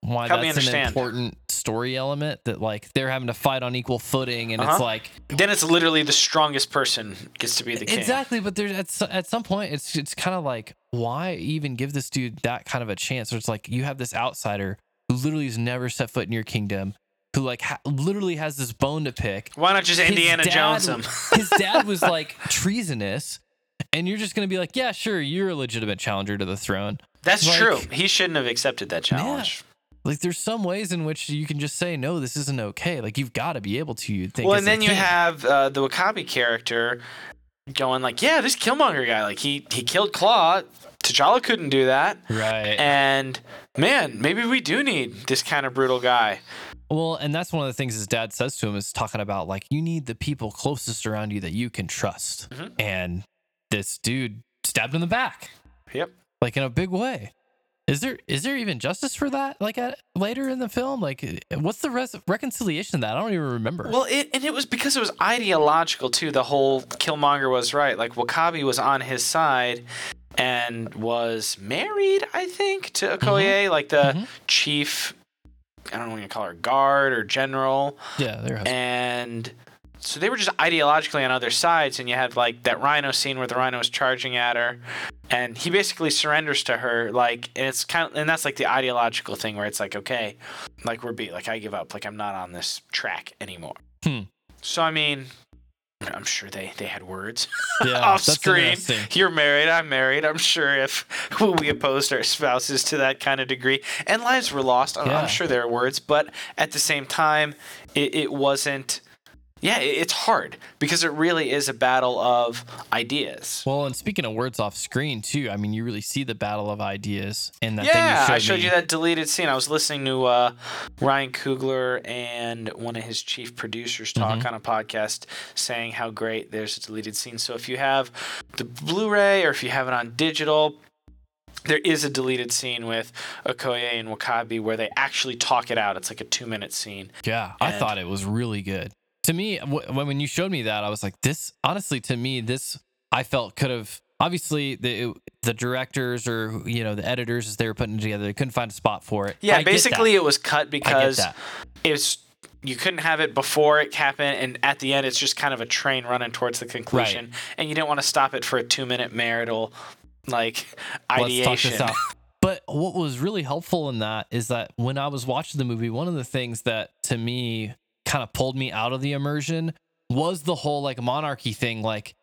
why Help that's an important story element that like they're having to fight on equal footing and it's Uh-huh. like Then it's literally the strongest person gets to be the king. exactly but there's at, at some point it's it's kind of like why even give this dude that kind of a chance or it's like you have this outsider who literally has never set foot in your kingdom who like ha- literally has this bone to pick Why not just His Indiana dad- Jones him? his dad was like treasonous and you're just gonna be like yeah sure you're a legitimate challenger to the throne That's Like- true. He shouldn't have accepted that challenge. like there's some ways in which you can just say no this isn't okay like you've got to be able to think Well, and then you have uh, the W'Kabi character going like, "Yeah, this Killmonger guy, like he he killed Claw. T'Challa couldn't do that." right And man, maybe we do need this kind of brutal guy. Well, and that's one of the things his dad says to him is talking about like you need the people closest around you that you can trust. Mhm. And this dude stabbed in the back, Yep. like in a big way. Is there is there even justice for that? Like at, later in the film, like what's the res- reconciliation of that? I don't even remember. Well, it and it was because it was ideological too. The whole Killmonger was right. Like W'Kabi was on his side and was married, I think, to Okoye, like the Mhm. chief. I don't know what you call her, guard or general. yeah, there. and so they were just ideologically on other sides and you had like that rhino scene where the rhino is charging at her and he basically surrenders to her like and it's kind of and that's like the ideological thing where it's like okay like we're be like i give up like i'm not on this track anymore Hmm. so i mean i'm sure they they had words Yeah, off that's screen. you're married i'm married. I'm sure if we opposed our spouses to that kind of degree. And lives were lost. I'm, Yeah. I'm sure there are words but at the same time it, it wasn't yeah it's hard because it really is a battle of ideas Well, and speaking of words off screen too, I mean, you really see the battle of ideas in that thing yeah you showed i showed me. you that deleted scene i was listening to uh, ryan coogler and one of his chief producers talk Mm-hmm. on a podcast saying how great there's a deleted scene so if you have the blu-ray or if you have it on digital there is a deleted scene with Okoye and W'Kabi where they actually talk it out. It's like a two minute scene. Yeah, I thought it was really good. To me, w- when you showed me that, I was like, this. Honestly, to me, this I felt could have. Obviously, the the directors or you know the editors as they were putting it together, they couldn't find a spot for it. Yeah, I basically it was cut because it's you couldn't have it before it happened, and at the end it's just kind of a train running towards the conclusion, and you didn't want to stop it for a two minute marital like ideation. talk this out. But what was really helpful in that is that when I was watching the movie, one of the things that to me kind of pulled me out of the immersion was the whole like monarchy thing. Like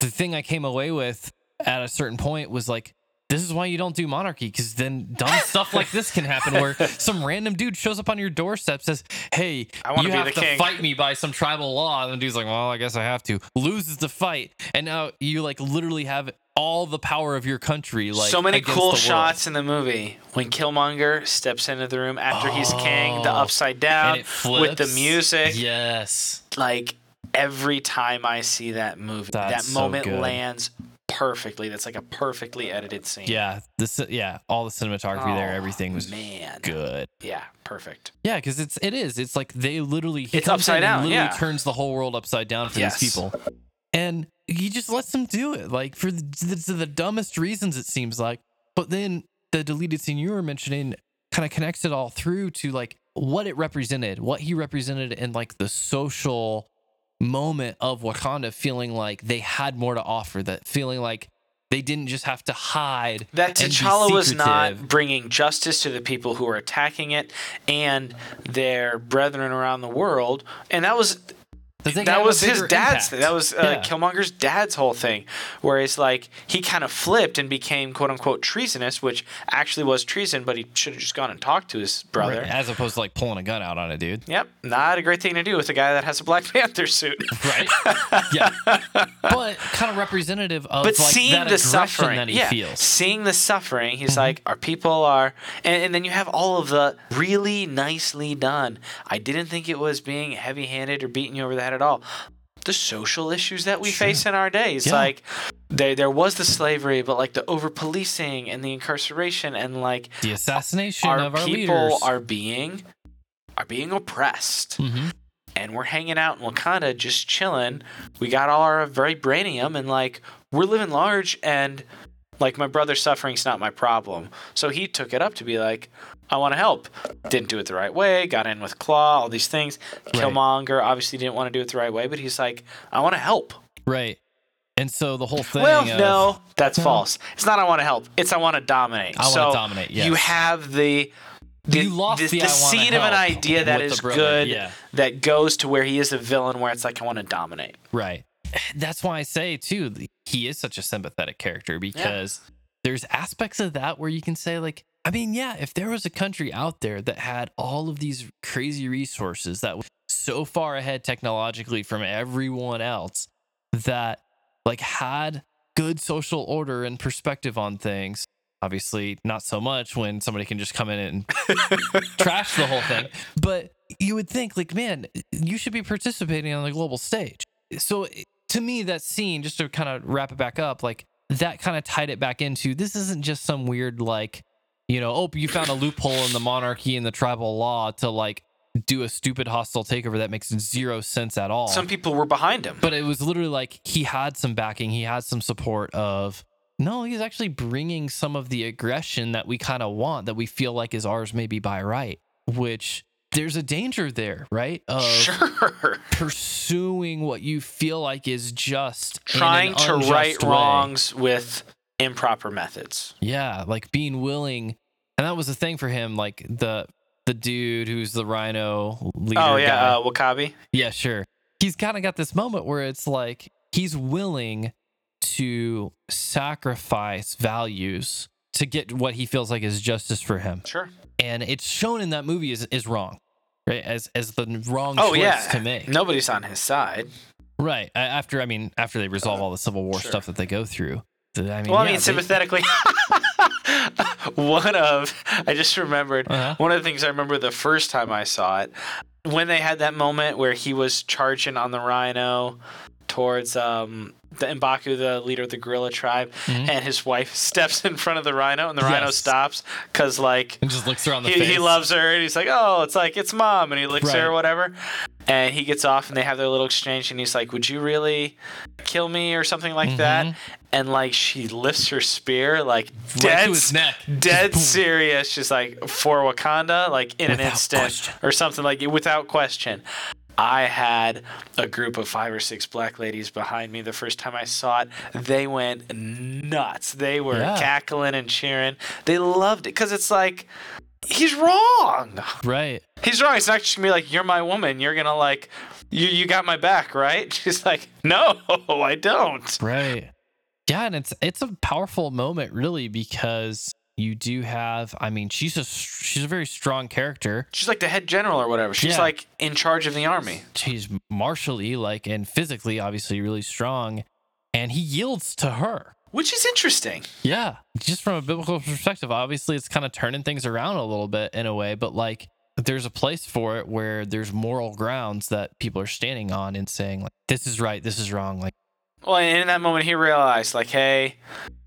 the thing I came away with at a certain point was like, this is why you don't do monarchy because then dumb stuff like this can happen where some random dude shows up on your doorstep says hey I you be have the to king." fight me by some tribal law and the dude's like well i guess i have to loses the fight and now you like literally have all the power of your country like so many cool shots in the movie when Killmonger steps into the room after he's king, the Oh, upside down with the music. Yes. like every time I see that movie, That's that moment good. lands perfectly. That's like a perfectly edited scene. Yeah. This. Yeah. All the cinematography there, Oh, everything was man. good. Yeah, perfect. Yeah, because it's it is. It's like they literally It's upside down, Literally yeah. turns the whole world upside down for Yes. these people, and he just lets them do it, like for the, the, the dumbest reasons it seems like. But then the deleted scene you were mentioning kind of connects it all through to like what it represented, what he represented, in like the social moment of Wakanda, feeling like they had more to offer, that feeling like they didn't just have to hide. That T'Challa was not bringing justice to the people who were attacking it and their brethren around the world, and that was That, they could that have a was his dad's. impact. That was uh, Yeah. Killmonger's dad's whole thing, where it's like he kind of flipped and became quote unquote treasonous, which actually was treason, but he should have just gone and talked to his brother. Right, as opposed to like pulling a gun out on a dude. Yep, not a great thing to do with a guy that has a Black Panther suit. right? yeah, but kind of representative of but like seeing the suffering, that he yeah, feels. Mm-hmm. seeing the suffering, he's like, our people are, and, and then you have all of the really nicely done. I didn't think it was being heavy-handed or beating you over the head at all. The social issues that we face in our days, Yeah. like there there was the slavery, but like the over policing and the incarceration and like The assassination our of our people leaders. are being are being oppressed Mhm. and we're hanging out in Wakanda just chilling. We got all our very vibranium and like we're living large and like my brother's suffering's not my problem. So he took it up to be like, I want to help. Didn't do it the right way, got in with Claw, all these things. Killmonger obviously didn't want to do it the right way, but he's like, I want to help. right, and so the whole thing. Well, of, no, that's No. false. It's not I want to help. It's I want to dominate. I so dominate, You yes. have the the, You lost the, the the seed of an idea that is good yeah. that goes to where he is a villain where it's like I want to dominate. Right. That's why I say too, he is such a sympathetic character because there's aspects of that where you can say like, I mean, yeah, if there was a country out there that had all of these crazy resources that was so far ahead technologically from everyone else that like had good social order and perspective on things. Obviously, not so much when somebody can just come in and trash the whole thing. But you would think, like, man, you should be participating on the global stage. So eh, to me, that scene, just to kind of wrap it back up, like that kind of tied it back into this isn't just some weird, like, you know, oh, you found a loophole in the monarchy and the tribal law to like do a stupid hostile takeover that makes zero sense at all. Some people were behind him. but it was literally like he had some backing, he had some support of no, he's actually bringing some of the aggression that we kind of want that we feel like is ours maybe by right, which there's a danger there, right? Of sure. pursuing what you feel like is just Trying to right way. wrongs with improper methods. Yeah, like being willing, and that was the thing for him. Like the the dude who's the Rhino leader. oh yeah, uh, W'Kabi. yeah, sure. He's kind of got this moment where it's like he's willing to sacrifice values to get what he feels like is justice for him, Sure. and it's shown in that movie is is wrong, right? As as the wrong Oh choice yeah. to make. Nobody's on his side. Right. After I mean, after they resolve all the Civil War sure. stuff that they go through. I mean, Well, I yeah, mean, sympathetically, one of I just remembered Uh-huh. one of the things I remember the first time I saw it when they had that moment where he was charging on the rhino towards um the M'Baku, the leader of the gorilla tribe, Mhm. and his wife steps in front of the rhino, and the rhino stops because like and just looks around the he, face. he loves her and he's like oh it's like it's mom and he licks her or whatever and he gets off and they have their little exchange and he's like would you really kill me or something like that Mhm. And like she lifts her spear like dead to his neck. dead serious she's like for wakanda like in an instant question. or something like without question I had a group of five or six black ladies behind me the first time I saw it. They went nuts. They were Yeah. cackling and cheering. They loved it because it's like, he's wrong. Right. He's wrong. It's not just gonna be like, you're my woman. You're gonna like, you you got my back, right? She's like, no, I don't. Right. Yeah, and it's it's a powerful moment really because you do have I mean, she's a she's a very strong character. She's like the head general or whatever. She's Yeah. like in charge of the army. She's martially like and physically obviously really strong and he yields to her. Which is interesting. Yeah, just from a biblical perspective, obviously it's kind of turning things around a little bit in a way, but like there's a place for it where there's moral grounds that people are standing on and saying like this is right, this is wrong. Like Well, and in that moment, he realized, like, hey,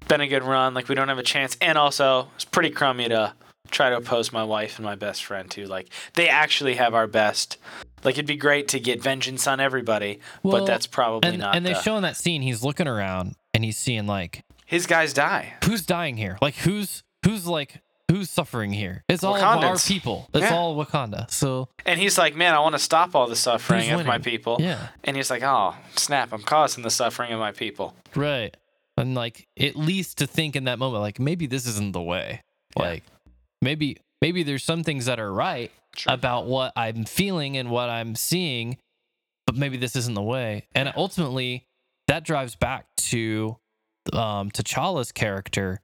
been a good run. Like, we don't have a chance. And also, it's pretty crummy to try to oppose my wife and my best friend, too. Like, they actually have our best. Like, it'd be great to get vengeance on everybody, Well, but that's probably and, not. and they the- show in that scene he's looking around and he's seeing like his guys die. who's dying here? Like who's who's like who's suffering here? It's all of our people. It's Yeah. all Wakanda. So And he's like, man, I want to stop all the suffering of my people. yeah, And he's like, oh, snap, I'm causing the suffering of my people. right. And like at least to think in that moment, like maybe this isn't the way. Yeah. Like maybe maybe there's some things that are right Sure. about what I'm feeling and what I'm seeing, but maybe this isn't the way. And ultimately, that drives back to um, T'Challa's character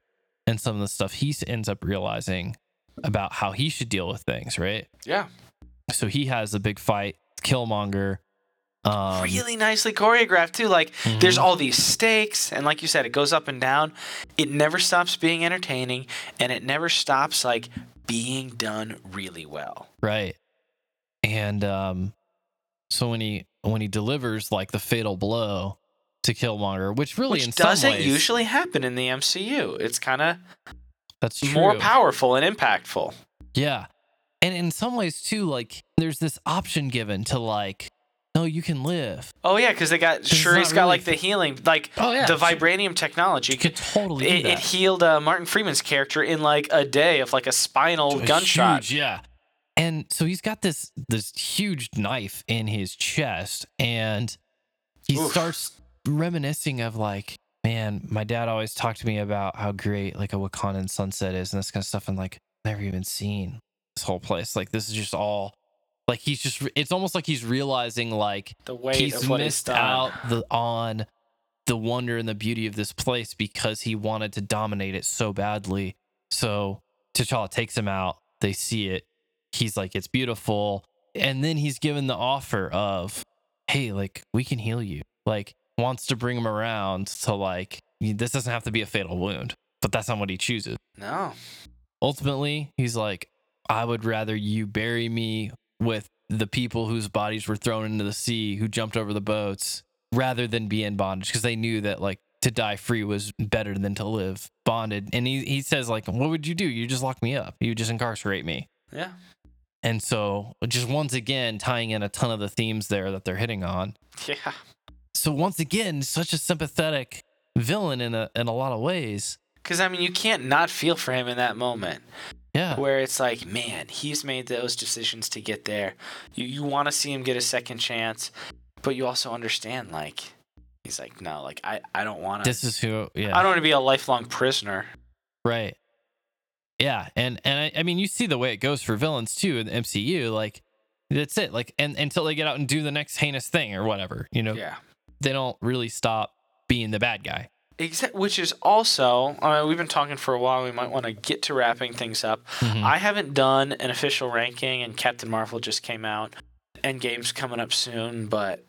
and some of the stuff he ends up realizing about how he should deal with things, right? Yeah. So he has a big fight, Killmonger. Um, really nicely choreographed too. Like Mhm. there's all these stakes, and like you said, it goes up and down. It never stops being entertaining, and it never stops like being done really well. Right. And um so when he when he delivers like the fatal blow to Killmonger, which really Which doesn't ways, usually happen in the MCU. It's kind of that's true. more powerful and impactful. Yeah. And in some ways too, like there's this option given to like, no, you can live. Oh yeah, because they got Shuri's got really like the healing, like Oh, yeah, the vibranium technology. You could totally it, it healed uh, Martin Freeman's character in like a day of like a spinal A gunshot. huge, yeah. And so he's got this this huge knife in his chest, and he Oof. starts reminiscing of like, man, my dad always talked to me about how great like a Wakandan sunset is and this kind of stuff, and like never even seen this whole place. Like this is just all like he's just. It's almost like he's realizing like The of he's missed out the on the wonder and the beauty of this place because he wanted to dominate it so badly. So T'Challa takes him out. They see it. He's like, it's beautiful. And then he's given the offer of, hey, like, we can heal you. Like, wants to bring him around to, like, this doesn't have to be a fatal wound, but that's not what he chooses. No. Ultimately, he's like, I would rather you bury me with the people whose bodies were thrown into the sea, who jumped over the boats, rather than be in bondage. Because they knew that, like, to die free was better than to live bonded. And he, he says, like, what would you do? You just lock me up. You just incarcerate me. Yeah. And so just once again tying in a ton of the themes there that they're hitting on. Yeah. So once again, such a sympathetic villain in a in a lot of ways. Because, I mean, you can't not feel for him in that moment Yeah. where it's like, man, he's made those decisions to get there. You, you want to see him get a second chance, but you also understand, like, he's like, no, like, I, I don't want to. This is who yeah. I don't want to be a lifelong prisoner. Right. Yeah, and and I, I mean, you see the way it goes for villains too in the MCU. Like, that's it. Like, and until they get out and do the next heinous thing or whatever, you know, Yeah. They don't really stop being the bad guy. Which is also, I mean, we've been talking for a while. We might want to get to wrapping things up. Mhm. I haven't done an official ranking, and Captain Marvel just came out. Endgame's coming up soon, but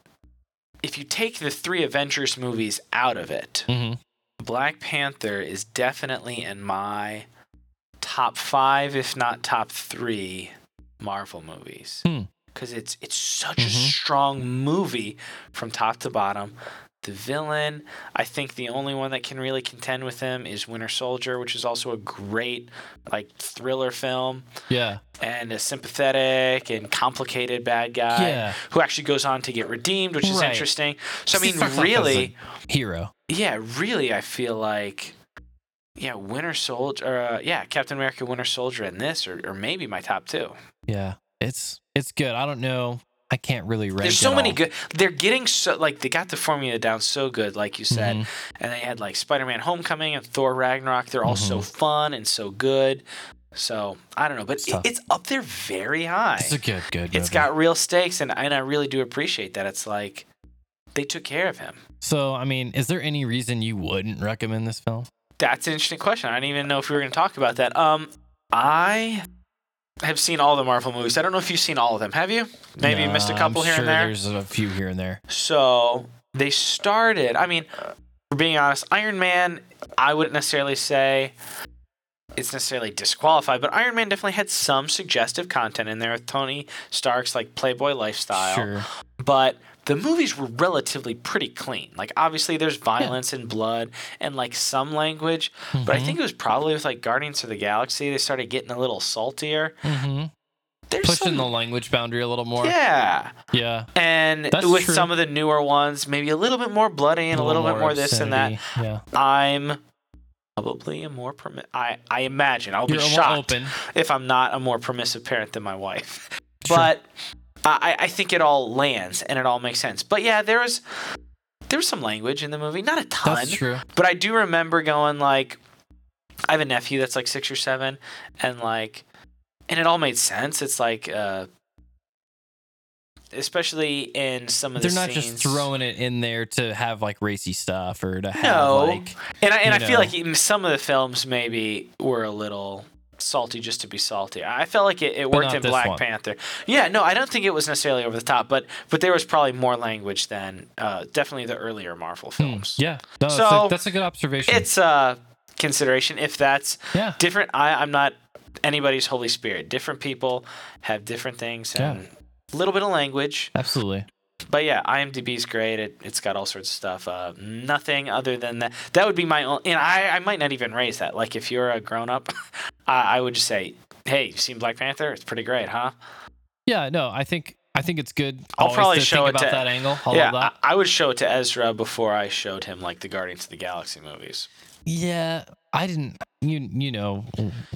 if you take the three Avengers movies out of it, Mhm. Black Panther is definitely in my top five, if not top three, Marvel movies. Hmm. Because it's it's such a Mhm. strong movie from top to bottom. The villain, I think the only one that can really contend with him is Winter Soldier, which is also a great like thriller film Yeah. and a sympathetic and complicated bad guy Yeah. who actually goes on to get redeemed, which is Right. interesting. So I mean, starts off as a really, hero. yeah, really, I feel like, yeah, Winter Soldier, uh, yeah, Captain America, Winter Soldier, and this, or, or maybe my top two. Yeah. It's it's good. I don't know. I can't really rank. There's so many all. good. They're getting so like they got the formula down so good, like you said, Mhm. and they had like Spider-Man: Homecoming and Thor: Ragnarok. They're all so fun and so good. So I don't know, but it, it's up there very high. It's a good good. It's movie. got real stakes, and and I really do appreciate that. It's like they took care of him. So I mean, is there any reason you wouldn't recommend this film? That's an interesting question. I didn't even know if we were going to talk about that. Um, I have seen all the Marvel movies. I don't know if you've seen all of them. Have you? Maybe you missed a couple I'm here sure and there. There's a few here and there. So they started. I mean, for being honest, Iron Man. I wouldn't necessarily say it's necessarily disqualified, but Iron Man definitely had some suggestive content in there with Tony Stark's like Playboy lifestyle. Sure. but the movies were relatively pretty clean. Like obviously there's violence and blood and like some language, but I Mhm. think it was probably with like Guardians of the Galaxy they started getting a little saltier. hmm There's Pushing some, the language boundary a little more. yeah, Yeah. and That's with true. some of the newer ones, maybe a little bit more bloody and a little, bit more this and that. Yeah. I'm probably a more permi- I I imagine I'll You're be shocked open. if I'm not a more permissive parent than my wife. Sure. But I, I think it all lands and it all makes sense. But yeah, there was there was some language in the movie, not a ton, That's true. but I do remember going like, I have a nephew that's like six or seven, and like, and it all made sense. It's like, uh, especially in some of the. They're the not scenes. just throwing it in there to have like racy stuff or to have No. like And I, and I feel like some of the films maybe were a little salty just to be salty. I felt like it, it worked in Black one. Panther. Yeah, no, I don't think it was necessarily over the top, but but there was probably more language than uh, definitely the earlier Marvel hmm, films. yeah. No, that's, So, a, that's a good observation. It's a consideration if that's yeah. different. I, I'm not anybody's Holy Spirit. Different people have different things and a little bit of language. Absolutely. But yeah, IMDb is great. It, it's got all sorts of stuff. Uh, nothing other than that. That would be my own. And I, I might not even raise that. Like if you're a grown up, I, I would just say, hey, you seen Black Panther? It's pretty great, huh? Yeah, no, I think I think it's good. I'll probably show it about to- that angle. I yeah. I, I would show it to Ezra before I showed him like the Guardians of the Galaxy movies. yeah, I didn't. You you know.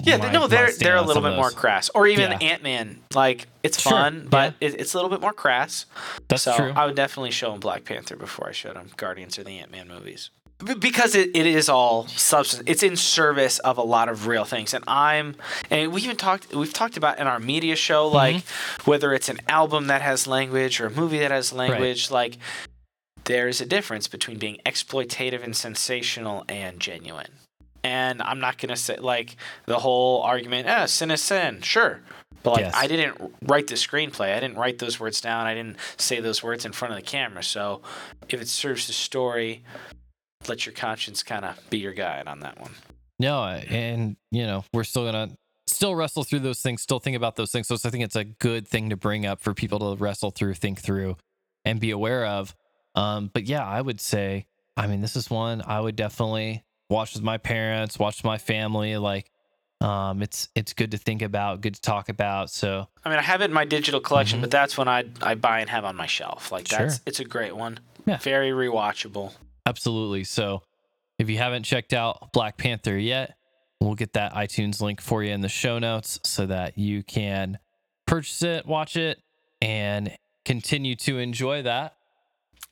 Yeah, my- no, they're they're a little bit more crass. Or even Yeah. Ant Man. Like it's Sure, fun, but it, it's a little bit more crass. That's so true. I would definitely show him Black Panther before I showed him Guardians or the Ant Man movies. Because it, it is all substance. It's in service of a lot of real things. And I'm and we even talked we've talked about in our media show, Mm-hmm. like whether it's an album that has language or a movie that has language, like there is a difference between being exploitative and sensational and genuine. And I'm not gonna say like the whole argument, ah, sin is sin, sure. But like Yes. I didn't write the screenplay. I didn't write those words down. I didn't say those words in front of the camera. So if it serves the story, let your conscience kind of be your guide on that one. No, and you know we're still gonna still wrestle through those things, still think about those things. So I think it's a good thing to bring up for people to wrestle through, think through, and be aware of. Um, but yeah, I would say I mean, this is one I would definitely watch with my parents, watch with my family. Like, um, it's it's good to think about, good to talk about. So I mean, I have it in my digital collection, Mhm. but that's when I I buy and have on my shelf. Like that's Sure. it's a great one. Yeah. Very rewatchable. absolutely. So if you haven't checked out Black Panther yet, we'll get that iTunes link for you in the show notes so that you can purchase it, watch it, and continue to enjoy that.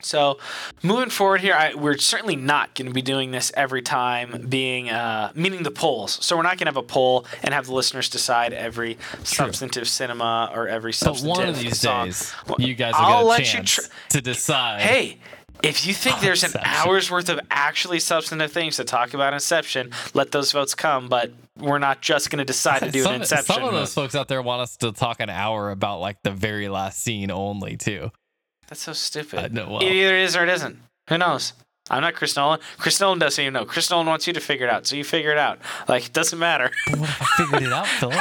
So, moving forward here, I, we're certainly not going to be doing this every time, being uh, meaning the polls. So we're not going to have a poll and have the listeners decide every substantive cinema or every But substantive one of these song. days, you guys will I'll get a let you chance tr- to decide. Hey, if you think there's an Inception. hour's worth of actually substantive things to talk about Inception, let those votes come. But we're not just going to decide to do some, an Inception. some of those folks out there want us to talk an hour about like the very last scene only too. That's so stupid. I know, well. It either is or it isn't. Who knows? I'm not Chris Nolan. Chris Nolan doesn't even know. Chris Nolan wants you to figure it out, so you figure it out. Like it doesn't matter. But what if I figured it out, Philip?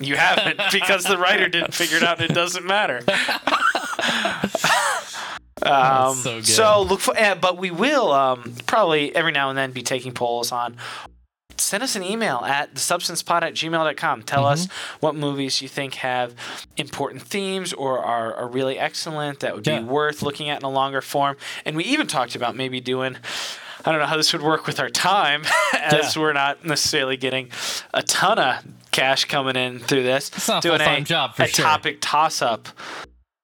You haven't because the writer didn't figure it out, it doesn't matter. Um, so good. look for, uh, but we will um, probably every now and then be taking polls on. Send us an email at thesubstancepod at gmail.com. Tell us Mm-hmm. what movies you think have important themes or are, are really excellent that would Yeah. be worth looking at in a longer form. And we even talked about maybe doing, I don't know how this would work with our time, as Yeah. we're not necessarily getting a ton of cash coming in through this. It's not a doing full-time job, for a sure. topic toss up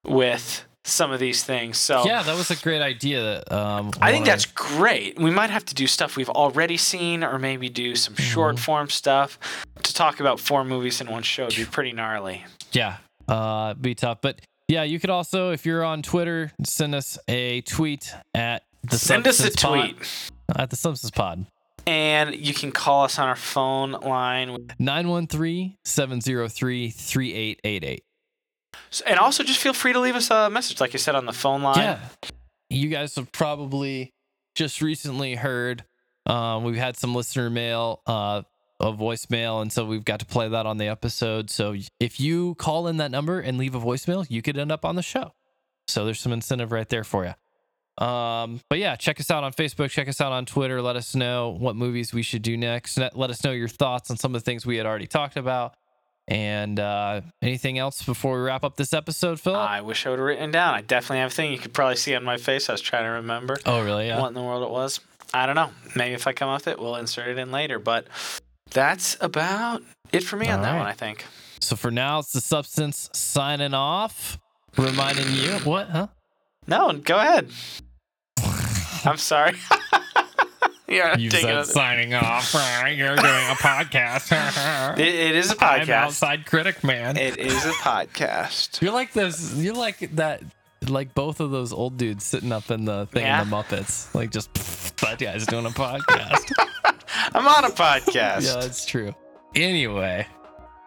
with some of these things. So Yeah, that was a great idea. Um, I think that's great. We might have to do stuff we've already seen, or maybe do some Mm-hmm. short form stuff to talk about four movies in one show. Would be pretty gnarly. yeah, uh, be tough. But yeah, you could also, if you're on Twitter, send us a tweet at the Send us a Substance Pod- tweet, at the Substance Pod. and you can call us on our phone line. 913-703-3888. And also, just feel free to leave us a message, like you said, on the phone line. Yeah. You guys have probably just recently heard um, we've had some listener mail, uh, a voicemail, and so we've got to play that on the episode. So if you call in that number and leave a voicemail, you could end up on the show. So there's some incentive right there for you. Um, but yeah, check us out on Facebook, check us out on Twitter. Let us know what movies we should do next. Let let us know your thoughts on some of the things we had already talked about. And uh, anything else before we wrap up this episode, Philip? I wish I would have written down. I definitely have a thing you could probably see on my face. I was trying to remember oh, really? Yeah. what in the world it was. I don't know. Maybe if I come up with it, we'll insert it in later. But that's about it for me on All that one, I think. So for now, it's the substance signing off, reminding you what, huh? No, go ahead. I'm sorry. yeah, You said signing off. You're doing a podcast. It, it is a I'm podcast. outside critic, man. It is a podcast. You're like this. You're like that. Like both of those old dudes sitting up in the thing Yeah. in the Muppets. Like just that guy's doing a podcast. I'm on a podcast. yeah, that's true. Anyway,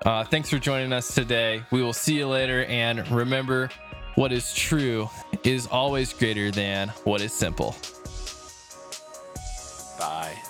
uh, thanks for joining us today. We will see you later. And remember, what is true is always greater than what is simple. Bye.